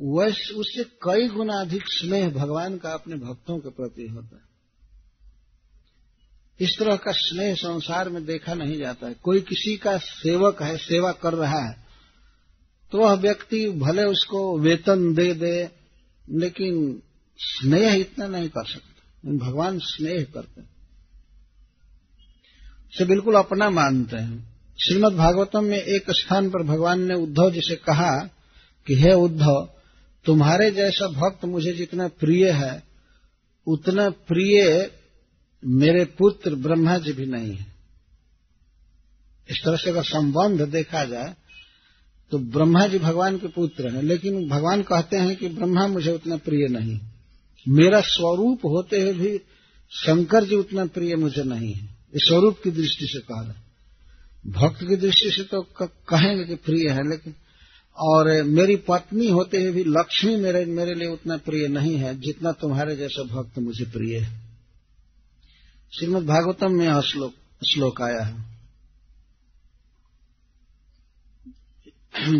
वैसे उससे कई गुना अधिक स्नेह भगवान का अपने भक्तों के प्रति होता है। इस तरह का स्नेह संसार में देखा नहीं जाता है। कोई किसी का सेवक है, सेवा कर रहा है तो वह व्यक्ति भले उसको वेतन दे दे, लेकिन स्नेह इतना नहीं कर सकता। भगवान स्नेह करते हैं। से बिल्कुल अपना मानते हैं। श्रीमद भागवतम में एक स्थान पर भगवान ने उद्धव जी से कहा कि, हे उद्धव, तुम्हारे जैसा भक्त मुझे जितना प्रिय है, उतना प्रिय मेरे पुत्र ब्रह्मा जी भी नहीं है। इस तरह से अगर संबंध देखा जाए तो ब्रह्मा जी भगवान के पुत्र हैं, लेकिन भगवान कहते हैं कि ब्रह्मा मुझे उतना प्रिय नहीं मेरा स्वरूप होते हुए भी शंकर जी उतना प्रिय मुझे नहीं है। इस स्वरूप की दृष्टि से कह रहे भक्त की दृष्टि से तो कहेंगे कि प्रिय है, लेकिन और मेरी पत्नी होते हुए भी लक्ष्मी मेरे मेरे लिए उतना प्रिय नहीं है, जितना तुम्हारे जैसा भक्त मुझे प्रिय है। श्रीमद भागवतम में श्लोक श्लोक आया है।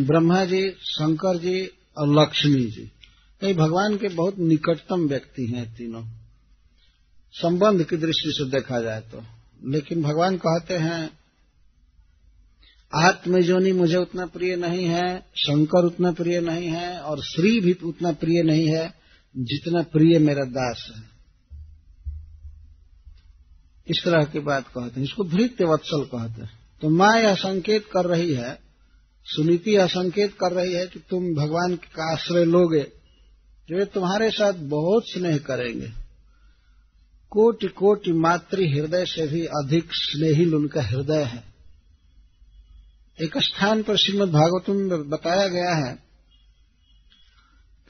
ब्रह्मा जी, शंकर जी और लक्ष्मी जी, ये भगवान के बहुत निकटतम व्यक्ति हैं तीनों। संबंध की दृष्टि से देखा जाए तो लेकिन भगवान कहते हैं आत्मजोनी मुझे उतना प्रिय नहीं है, शंकर उतना प्रिय नहीं है, और श्री भी उतना प्रिय नहीं है, जितना प्रिय मेरा दास है। इस तरह की बात कहते हैं। इसको भृत्य वत्सल कहते हैं। तो माँ यह संकेत कर रही है, सुनीति यह संकेत कर रही है कि तुम भगवान का आश्रय लोगे, जो वे तुम्हारे साथ बहुत स्नेह करेंगे। कोटि कोटि मातृ हृदय से भी अधिक स्नेहिल उनका हृदय है। एक स्थान पर श्रीमद भागवतम में बताया गया है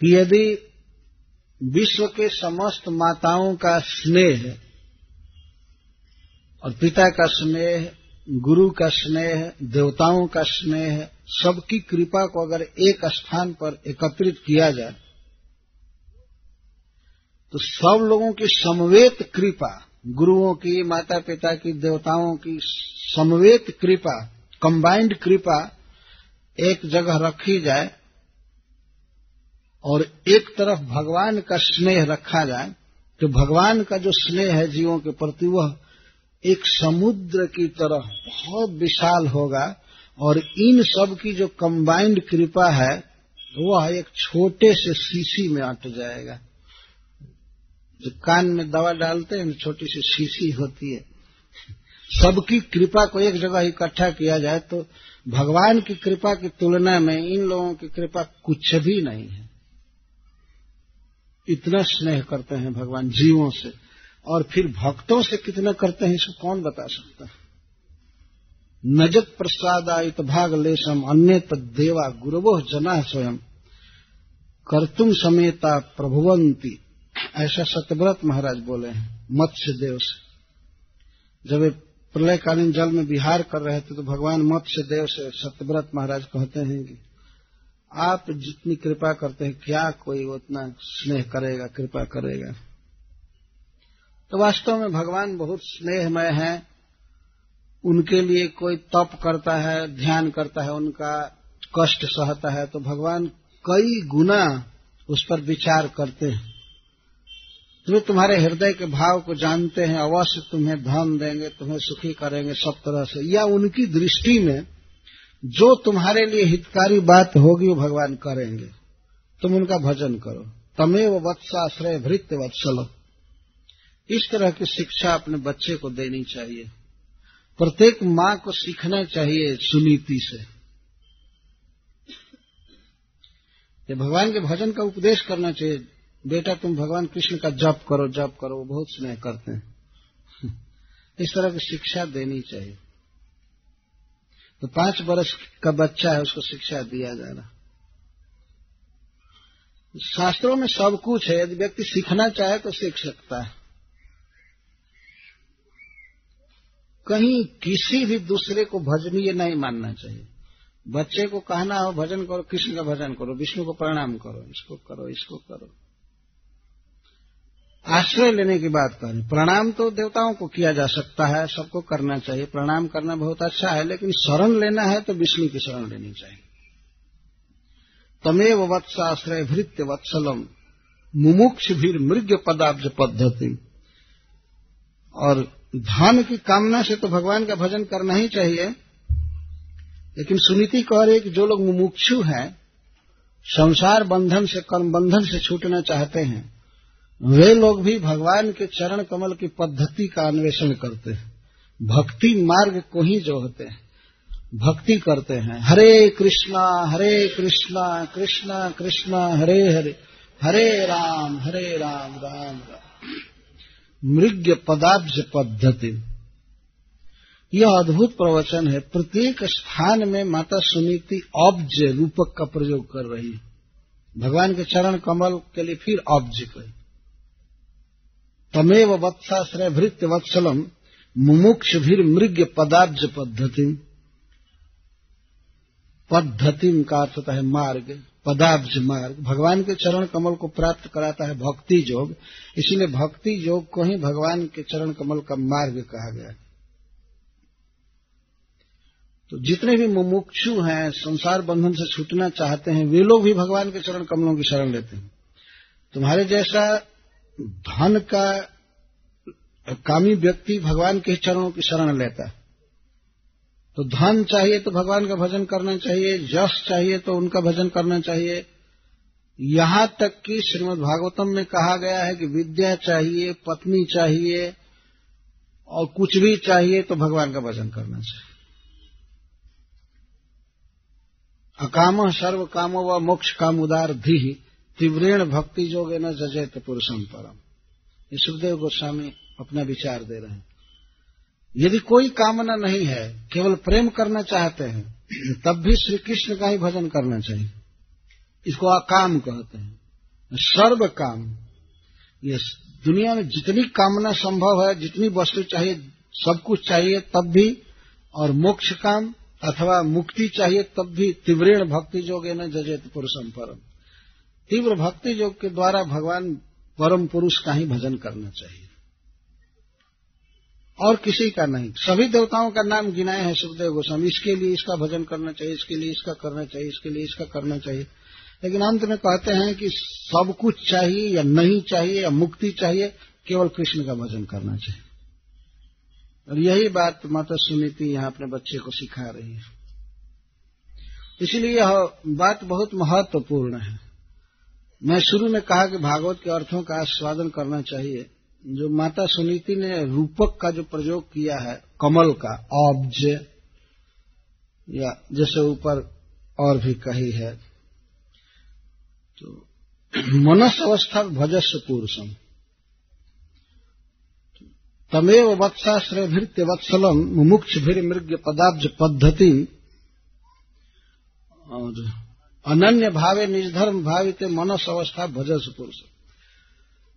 कि यदि विश्व के समस्त माताओं का स्नेह और पिता का स्नेह, गुरु का स्नेह, देवताओं का स्नेह, सबकी कृपा को अगर एक स्थान पर एकत्रित किया जाए तो सब लोगों की समवेत कृपा, गुरुओं की माता पिता की, देवताओं की समवेत कृपा कंबाइंड कृपा एक जगह रखी जाए और एक तरफ़ भगवान का स्नेह रखा जाए तो भगवान का जो स्नेह है जीवों के प्रति, वह एक समुद्र की तरह बहुत विशाल होगा और इन सब की जो कंबाइंड कृपा है, वह एक छोटे से शीशी में अट जाएगा। जो कान में दवा डालते हैं, छोटी सी शीशी होती है। सबकी कृपा को एक जगह इकट्ठा किया जाए तो भगवान की कृपा की तुलना में इन लोगों की कृपा कुछ भी नहीं है। इतना स्नेह करते हैं भगवान जीवों से। और फिर भक्तों से कितना करते हैं, इसको कौन बता सकता है? नजत प्रसादायित भाग लेशम अन्य तदेवा गुरवो जना स्वयं। करतुम समेता प्रभुवंती ऐसा सत्यव्रत महाराज बोले हैं मत्स्य देव से। जब प्रलयकालीन जल में विहार कर रहे थे तो भगवान मत्स्य देव से सत्यव्रत महाराज कहते हैं कि आप जितनी कृपा करते हैं, क्या कोई उतना स्नेह करेगा, कृपा करेगा? तो वास्तव में भगवान बहुत स्नेहमय है। उनके लिए कोई तप करता है, ध्यान करता है, उनका कष्ट सहता है तो भगवान कई गुना उस पर विचार करते हैं। वे तुम्हारे हृदय के भाव को जानते हैं, अवश्य तुम्हें धन देंगे, तुम्हें सुखी करेंगे, सब तरह से। या उनकी दृष्टि में जो तुम्हारे लिए हितकारी बात होगी, वो भगवान करेंगे। तुम उनका भजन करो। तमेव वत्साश्रय भृत्य वत्सलो। इस तरह की शिक्षा अपने बच्चे को देनी चाहिए। प्रत्येक माँ को सीखना चाहिए सुनीति से। ये भगवान के भजन का उपदेश करना चाहिए। बेटा तुम भगवान कृष्ण का जप करो जप करो, वो बहुत स्नेह करते हैं। इस तरह की शिक्षा देनी चाहिए। तो पाँच वर्ष का बच्चा है, उसको शिक्षा दिया जा रहा शास्त्रों में सब कुछ है, यदि व्यक्ति सीखना चाहे तो सीख सकता है। कहीं किसी भी दूसरे को भजनीय नहीं मानना चाहिए। बच्चे को कहना हो, भजन करो, कृष्ण का भजन करो, विष्णु को प्रणाम करो, इसको करो इसको करो। आश्रय लेने की बात करें, प्रणाम तो देवताओं को किया जा सकता है, सबको करना चाहिए, प्रणाम करना बहुत अच्छा है, लेकिन शरण लेना है तो विष्णु की शरण लेनी चाहिए। तमेव वत्साश्रय भृत्य वत्सलम मुमुक्ष भी मृग पदाब्ज पद्धति। और धन की कामना से तो भगवान का भजन करना ही चाहिए, लेकिन सुनीति कह रही है कि जो लोग मुमुक्षु हैं, संसार बंधन से, कर्म बंधन से छूटना चाहते हैं वे लोग भी भगवान के चरण कमल की पद्धति का अन्वेषण करते हैं। भक्ति मार्ग को ही जो होते हैं। भक्ति करते हैं। हरे कृष्णा हरे कृष्णा कृष्णा कृष्णा, हरे हरे। हरे राम हरे राम राम राम। मृग पदाब्ज पद्धति। यह अद्भुत प्रवचन है। प्रत्येक स्थान में माता सुनीति ऑब्ज रूपक का प्रयोग कर रही है। भगवान के चरण कमल के लिए फिर ऑब्ज कही तमेव वत्साश्रय भृत्य वत्सलम मुमुक्ष भीर मृग पदाब्ज पद्धति पद्धति का अर्थ होता है मार्ग पदाब्ज मार्ग। भगवान के चरण कमल को प्राप्त कराता है भक्ति योग। इसीलिए भक्ति योग को ही भगवान के चरण कमल का मार्ग कहा गया तो जितने भी मुमुक्षु हैं, संसार बंधन से छूटना चाहते हैं, वे लोग भी भगवान के चरण कमलों की शरण लेते हैं। तुम्हारे जैसा धन का कामी व्यक्ति भगवान के चरणों की शरण लेता है। तो धन चाहिए तो भगवान का भजन करना चाहिए यश चाहिए तो उनका भजन करना चाहिए। यहाँ तक कि श्रीमद् भागवतम में कहा गया है कि विद्या चाहिए, पत्नी चाहिए और कुछ भी चाहिए तो भगवान का भजन करना चाहिए। अकाम सर्व काम व मोक्ष काम उदार धी तीव्रेण भक्ति जोगे न जजैत पुरुषम परम। ये सुखदेव गोस्वामी अपना विचार दे रहे हैं। यदि कोई कामना नहीं है, केवल प्रेम करना चाहते हैं, तब भी श्री कृष्ण का ही भजन करना चाहिए। इसको अकाम कहते हैं। सर्व काम ये दुनिया में जितनी कामना संभव है, जितनी वस्तु चाहिए, सब कुछ चाहिए, तब भी, और मोक्ष काम अथवा मुक्ति चाहिए, तब भी तीव्रेण भक्ति जोगे न जजेत पुरुषम परम। तीव्र भक्ति योग के द्वारा भगवान परम पुरुष का ही भजन करना चाहिए। और किसी का नहीं। सभी देवताओं का नाम गिनाए हैं सुखदेव गोस्वामी। इसके लिए इसका भजन करना चाहिए, इसके लिए इसका करना चाहिए, इसके लिए इसका करना चाहिए। लेकिन अंत में कहते हैं कि सब कुछ चाहिए या नहीं चाहिए या मुक्ति चाहिए, केवल कृष्ण का भजन करना चाहिए। और यही बात माता सुनीति यहाँ अपने बच्चे को सिखा रही है। इसलिए यह बात बहुत महत्वपूर्ण है। मैं शुरू में कहा कि भागवत के अर्थों का आस्वादन करना चाहिए। जो माता सुनीति ने रूपक का जो प्रयोग किया है, कमल का ऑब्ज या जैसे ऊपर और भी कही है तो मनस अवस्था भजस्व पुरुषम तमेव वत्साश्रय भृत्य वत्सलम, मुमुक्ष भीर मृग पदाब्ज पद्धति और अनन्य भावे निजधर्म भावित मनस अवस्था भजस पुरुष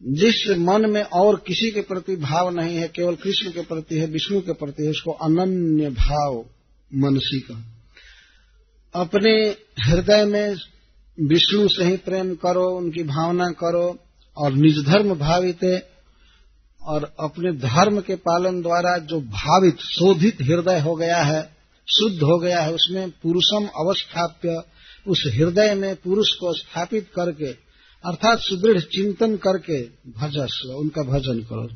जिस मन में और किसी के प्रति भाव नहीं है, केवल कृष्ण के प्रति है, विष्णु के प्रति है, उसको अनन्य भाव मनसी का अपने हृदय में विष्णु से ही प्रेम करो, उनकी भावना करो, और निजधर्म भावित और अपने धर्म के पालन द्वारा जो भावित, शोधित हृदय हो गया है, शुद्ध हो गया है, उसमें पुरुषम अवस्थाप्य उस हृदय में पुरुष को स्थापित करके, अर्थात सुदृढ़ चिंतन करके भजस्व, उनका भजन करो,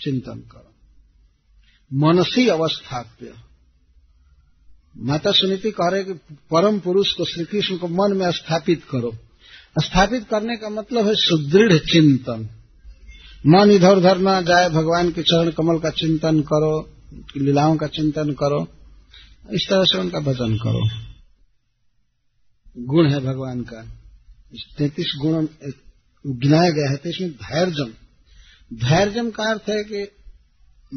चिंतन करो। मनसी अवस्थाप्य। माता सुनीति कह रहे कि परम पुरुष को श्री कृष्ण को मन में स्थापित करो। स्थापित करने का मतलब है सुदृढ़ चिंतन। मन इधर उधर न जाए, भगवान के चरण कमल का चिंतन करो, लीलाओं का चिंतन करो, इस तरह से उनका भजन करो। गुण है भगवान का। तैतीस गुण गिनाया गया है तो इसमें धैर्यम धैर्यम का अर्थ है कि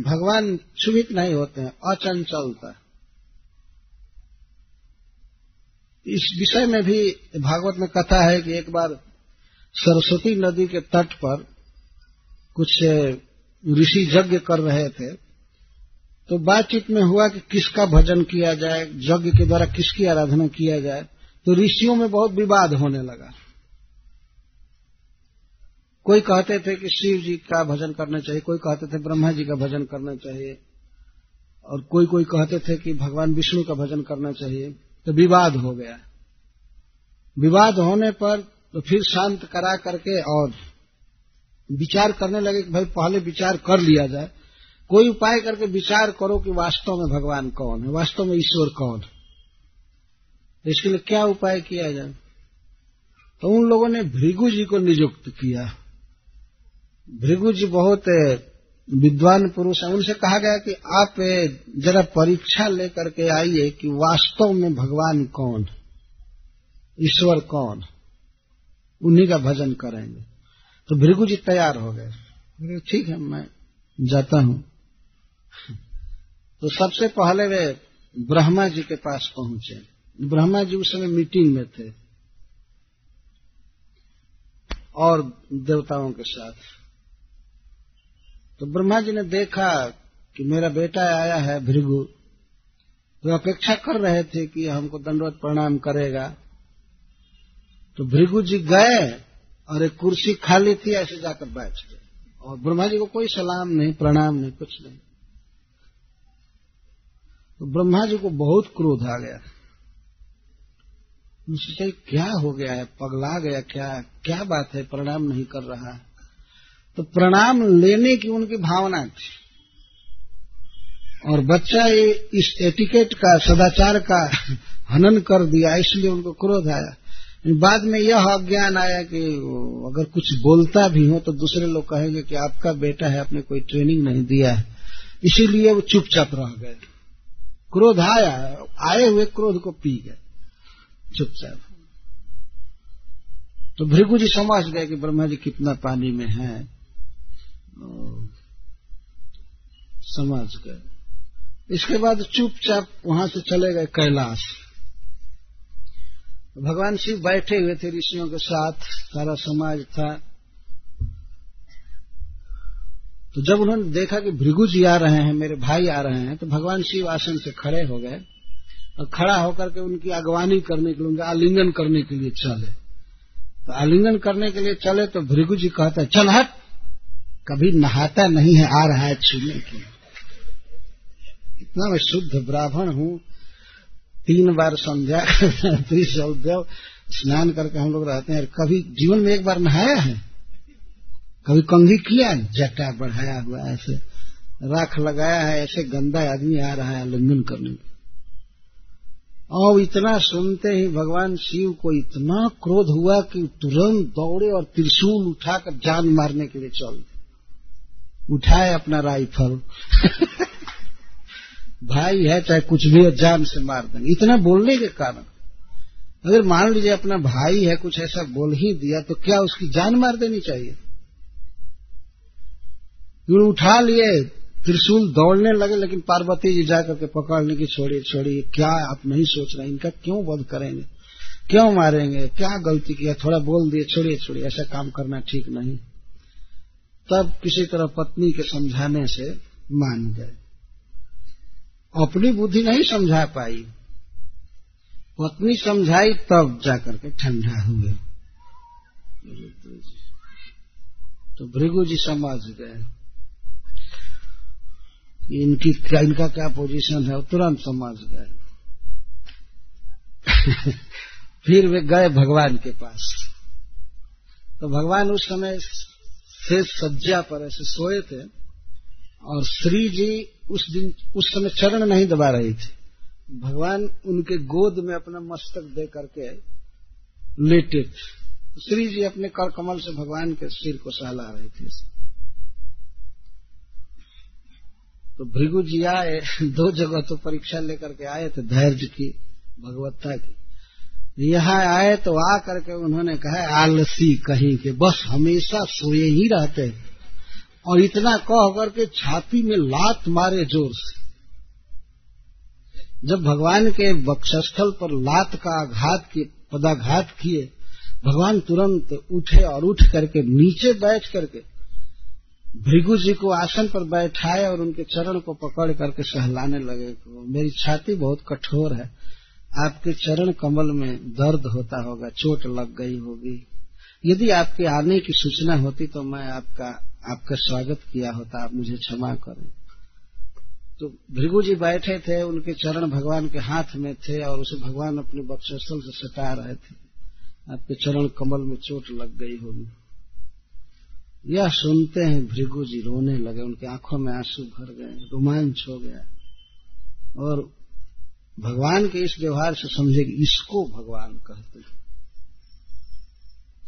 भगवान क्षुभित नहीं होते हैं अचंचलता इस विषय में भी भागवत में कथा है कि एक बार सरस्वती नदी के तट पर कुछ ऋषि यज्ञ कर रहे थे। तो बातचीत में हुआ कि किसका भजन किया जाए, यज्ञ के द्वारा किसकी आराधना किया जाए। तो ऋषियों में बहुत विवाद होने लगा। कोई कहते थे कि शिव जी का भजन करना चाहिए, कोई कहते थे ब्रह्मा जी का भजन करना चाहिए, और कोई कोई कहते थे कि भगवान विष्णु का भजन करना चाहिए तो विवाद हो गया। विवाद होने पर तो फिर शांत करा करके और विचार करने लगे कि भाई पहले विचार कर लिया जाए। कोई उपाय करके विचार करो कि वास्तव में भगवान कौन है, वास्तव में ईश्वर कौन है। इसके लिए क्या उपाय किया जाए? तो उन लोगों ने भृगु जी को नियुक्त किया। भृगु जी बहुत विद्वान पुरुष है। उनसे कहा गया कि आप जरा परीक्षा लेकर के आइए कि वास्तव में भगवान कौन, ईश्वर कौन, उन्हीं का भजन करेंगे। तो भृगु जी तैयार हो गए। ठीक है, मैं जाता हूँ। तो सबसे पहले वे ब्रह्मा जी के पास पहुँचे। ब्रह्मा जी उस समय मीटिंग में थे। और देवताओं के साथ। तो ब्रह्मा जी ने देखा कि मेरा बेटा आया है भृगु। तो अपेक्षा कर रहे थे कि हमको दंडवत प्रणाम करेगा। तो भृगु जी गए और एक कुर्सी खाली थी, ऐसे जाकर बैठ गए। और ब्रह्मा जी को कोई सलाम नहीं, प्रणाम नहीं, कुछ नहीं। तो ब्रह्मा जी को बहुत क्रोध आ गया। उनसे क्या हो गया है? पगला गया क्या? क्या बात है? प्रणाम नहीं कर रहा है। तो प्रणाम लेने की उनकी भावना थी। और बच्चा ये इस एटिकेट का, सदाचार का हनन कर दिया, इसलिए उनको क्रोध आया। बाद में यह अज्ञान आया कि अगर कुछ बोलता भी हो तो दूसरे लोग कहेंगे कि आपका बेटा है, आपने कोई ट्रेनिंग नहीं दिया है। इसीलिए वो चुपचाप रह गए। क्रोध आया, आए हुए क्रोध को पी गए। चुपचाप। तो भृगु जी समझ गए कि ब्रह्मा जी कितना पानी में है। समझ गए। इसके बाद चुपचाप वहाँ से चले गए कैलाश। भगवान शिव बैठे हुए थे ऋषियों के साथ, सारा समाज था। तो जब उन्होंने देखा कि भृगु जी आ रहे हैं, मेरे भाई आ रहे हैं तो भगवान शिव आसन से खड़े हो गए। खड़ा होकर के उनकी अगवानी करने के लिए, उनका आलिंगन करने के लिए चले। तो आलिंगन करने के लिए चले तो भृगु जी कहते हैं, चल हट। कभी नहाता नहीं है आ रहा है छूने की इतना मैं शुद्ध ब्राह्मण हूँ। तीन बार संध्या त्रिशौदेव स्नान करके हम लोग रहते हैं। कभी जीवन में एक बार नहाया है? कभी कंघी किया जटा बढ़ाया हुआ ऐसे राख लगाया है, ऐसे गंदा आदमी आ रहा है आलिंगन करने। में और इतना सुनते ही भगवान शिव को इतना क्रोध हुआ कि तुरंत दौड़े और त्रिशूल उठाकर जान मारने के लिए चल उठाए अपना राइफल। भाई है, चाहे कुछ भी है, जान से मार देंगे। इतना बोलने के कारण। अगर मान लीजिए अपना भाई है, कुछ ऐसा बोल ही दिया तो क्या उसकी जान मार देनी चाहिए? उठा लिए त्रिशूल दौड़ने लगे, लेकिन पार्वती जी जाकर के पकड़ने की छोड़िए छोड़िए क्या आप नहीं सोच रहे, इनका क्यों वध करेंगे? क्यों मारेंगे? क्या गलती किया? थोड़ा बोल दिए, छोड़िए छोड़िए, ऐसा काम करना ठीक नहीं। तब किसी तरह पत्नी के समझाने से मान गए। अपनी बुद्धि नहीं समझा पाई। पत्नी समझाई, तब जाकर के ठंडा हुए। तो भृगु जी समझ गए। इनकी क्या इनका क्या पोजीशन है? तुरंत समझ गए। फिर वे गए भगवान के पास। तो भगवान उस समय से सज्जा पर ऐसे सोए थे और श्री जी उस दिन, उस समय चरण नहीं दबा रही थी। भगवान उनके गोद में अपना मस्तक दे करके लेटे थे। तो श्री जी अपने कर कमल से भगवान के सिर को सहला रहे थे। तो भृगु जी आए, दो जगह तो परीक्षा लेकर के आए थे, धैर्य की, भगवत्ता की। यहाँ आए तो आ करके उन्होंने कहा, आलसी कहीं के, बस हमेशा सोए ही रहते हैं। और इतना कह करके छाती में लात मारे ज़ोर से। जब भगवान के वक्षस्थल पर लात का आघात किए, पदाघात किए, भगवान तुरंत उठे और उठ करके नीचे बैठ करके भृगु जी को आसन पर बैठाए और उनके चरण को पकड़ करके सहलाने लगे मेरी छाती बहुत कठोर है, आपके चरण कमल में दर्द होता होगा, चोट लग गई होगी। यदि आपके आने की सूचना होती तो मैं आपका आपका स्वागत किया होता, आप मुझे क्षमा करें। तो भृगु जी बैठे थे, उनके चरण भगवान के हाथ में थे और उसे भगवान अपने बक्षस्थल से सटा रहे थे। आपके चरण कमल में चोट लग गई होगी। यह सुनते हैं, भृगु जी रोने लगे, उनकी आँखों में आँसू भर गए, रोमांच हो गया। और भगवान के इस व्यवहार से समझे कि इसको भगवान कहते हैं।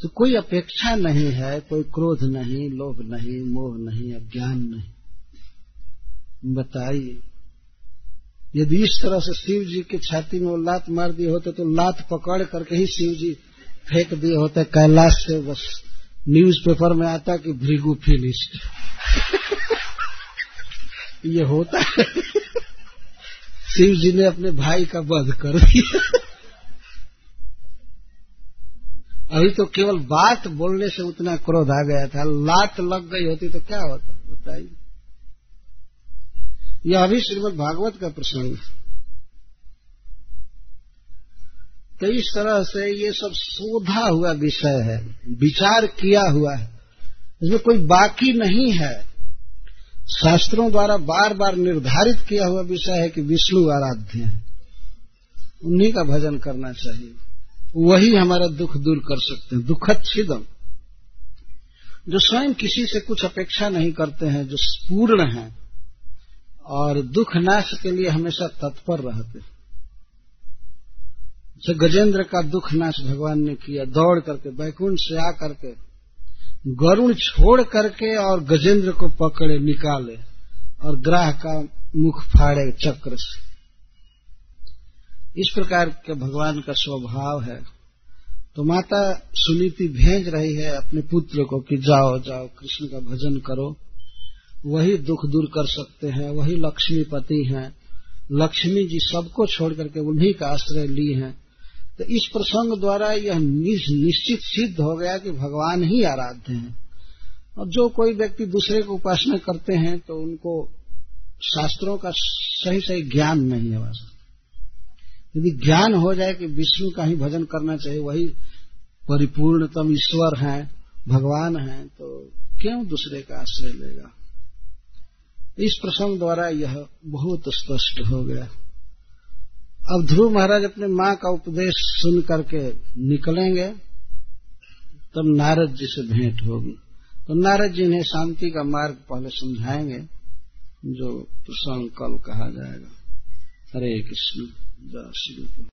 तो कोई अपेक्षा नहीं है, कोई क्रोध नहीं, लोभ नहीं, मोह नहीं, अज्ञान नहीं। बताइए, यदि इस तरह से शिव जी की छाती में वो लात मार दिए होते तो लात पकड़ करके ही शिव जी फेंक दिए होते, कैलाश से बस न्यूज़ पेपर में आता कि भृगु फिनिश्ड ये होता है। शिव जी ने अपने भाई का वध कर दिया। अभी तो केवल बात बोलने से उतना क्रोध आ गया था। लात लग गई होती तो क्या होता, बताइए। यह अभी श्रीमद भागवत का प्रसंग तो इस तरह से ये सब शोधा हुआ विषय है, विचार किया हुआ है। इसमें कोई बाकी नहीं है। शास्त्रों द्वारा बार बार निर्धारित किया हुआ विषय है कि विष्णु आराध्य है। उन्हीं का भजन करना चाहिए। वही हमारा दुख दूर कर सकते हैं। दुखद छिदम जो स्वयं किसी से कुछ अपेक्षा नहीं करते हैं, जो पूर्ण हैं, और दुख नाश के लिए हमेशा तत्पर रहते जैसे गजेंद्र का दुख नाश भगवान ने किया। दौड़ करके, बैकुंठ से आ करके गरुण छोड़ करके और गजेंद्र को पकड़े, निकाले और ग्राह का मुख फाड़े चक्र से। इस प्रकार के भगवान का स्वभाव है। तो माता सुनीति भेज रही है अपने पुत्र को कि जाओ जाओ, कृष्ण का भजन करो। वही दुख दूर कर सकते हैं, वही लक्ष्मीपति हैं। लक्ष्मी जी सबको छोड़ करके उन्हीं का आश्रय ली हैं। तो इस प्रसंग द्वारा यह निश्चित सिद्ध हो गया कि भगवान ही आराध्य हैं। और जो कोई व्यक्ति दूसरे को उपासना करते हैं तो उनको शास्त्रों का सही सही ज्ञान नहीं है वास्तव यदि ज्ञान हो जाए कि विष्णु का ही भजन करना चाहिए, वही परिपूर्णतम ईश्वर हैं, भगवान हैं तो क्यों दूसरे का आश्रय लेगा? इस प्रसंग द्वारा यह बहुत स्पष्ट हो गया। अब ध्रुव महाराज अपने माँ का उपदेश सुन करके निकलेंगे, तब नारद जी से भेंट होगी। तो नारद जी इन्हें शांति का मार्ग पहले समझाएँगे, जो प्रसंग कल कहा जाएगा। हरे कृष्ण, जय श्री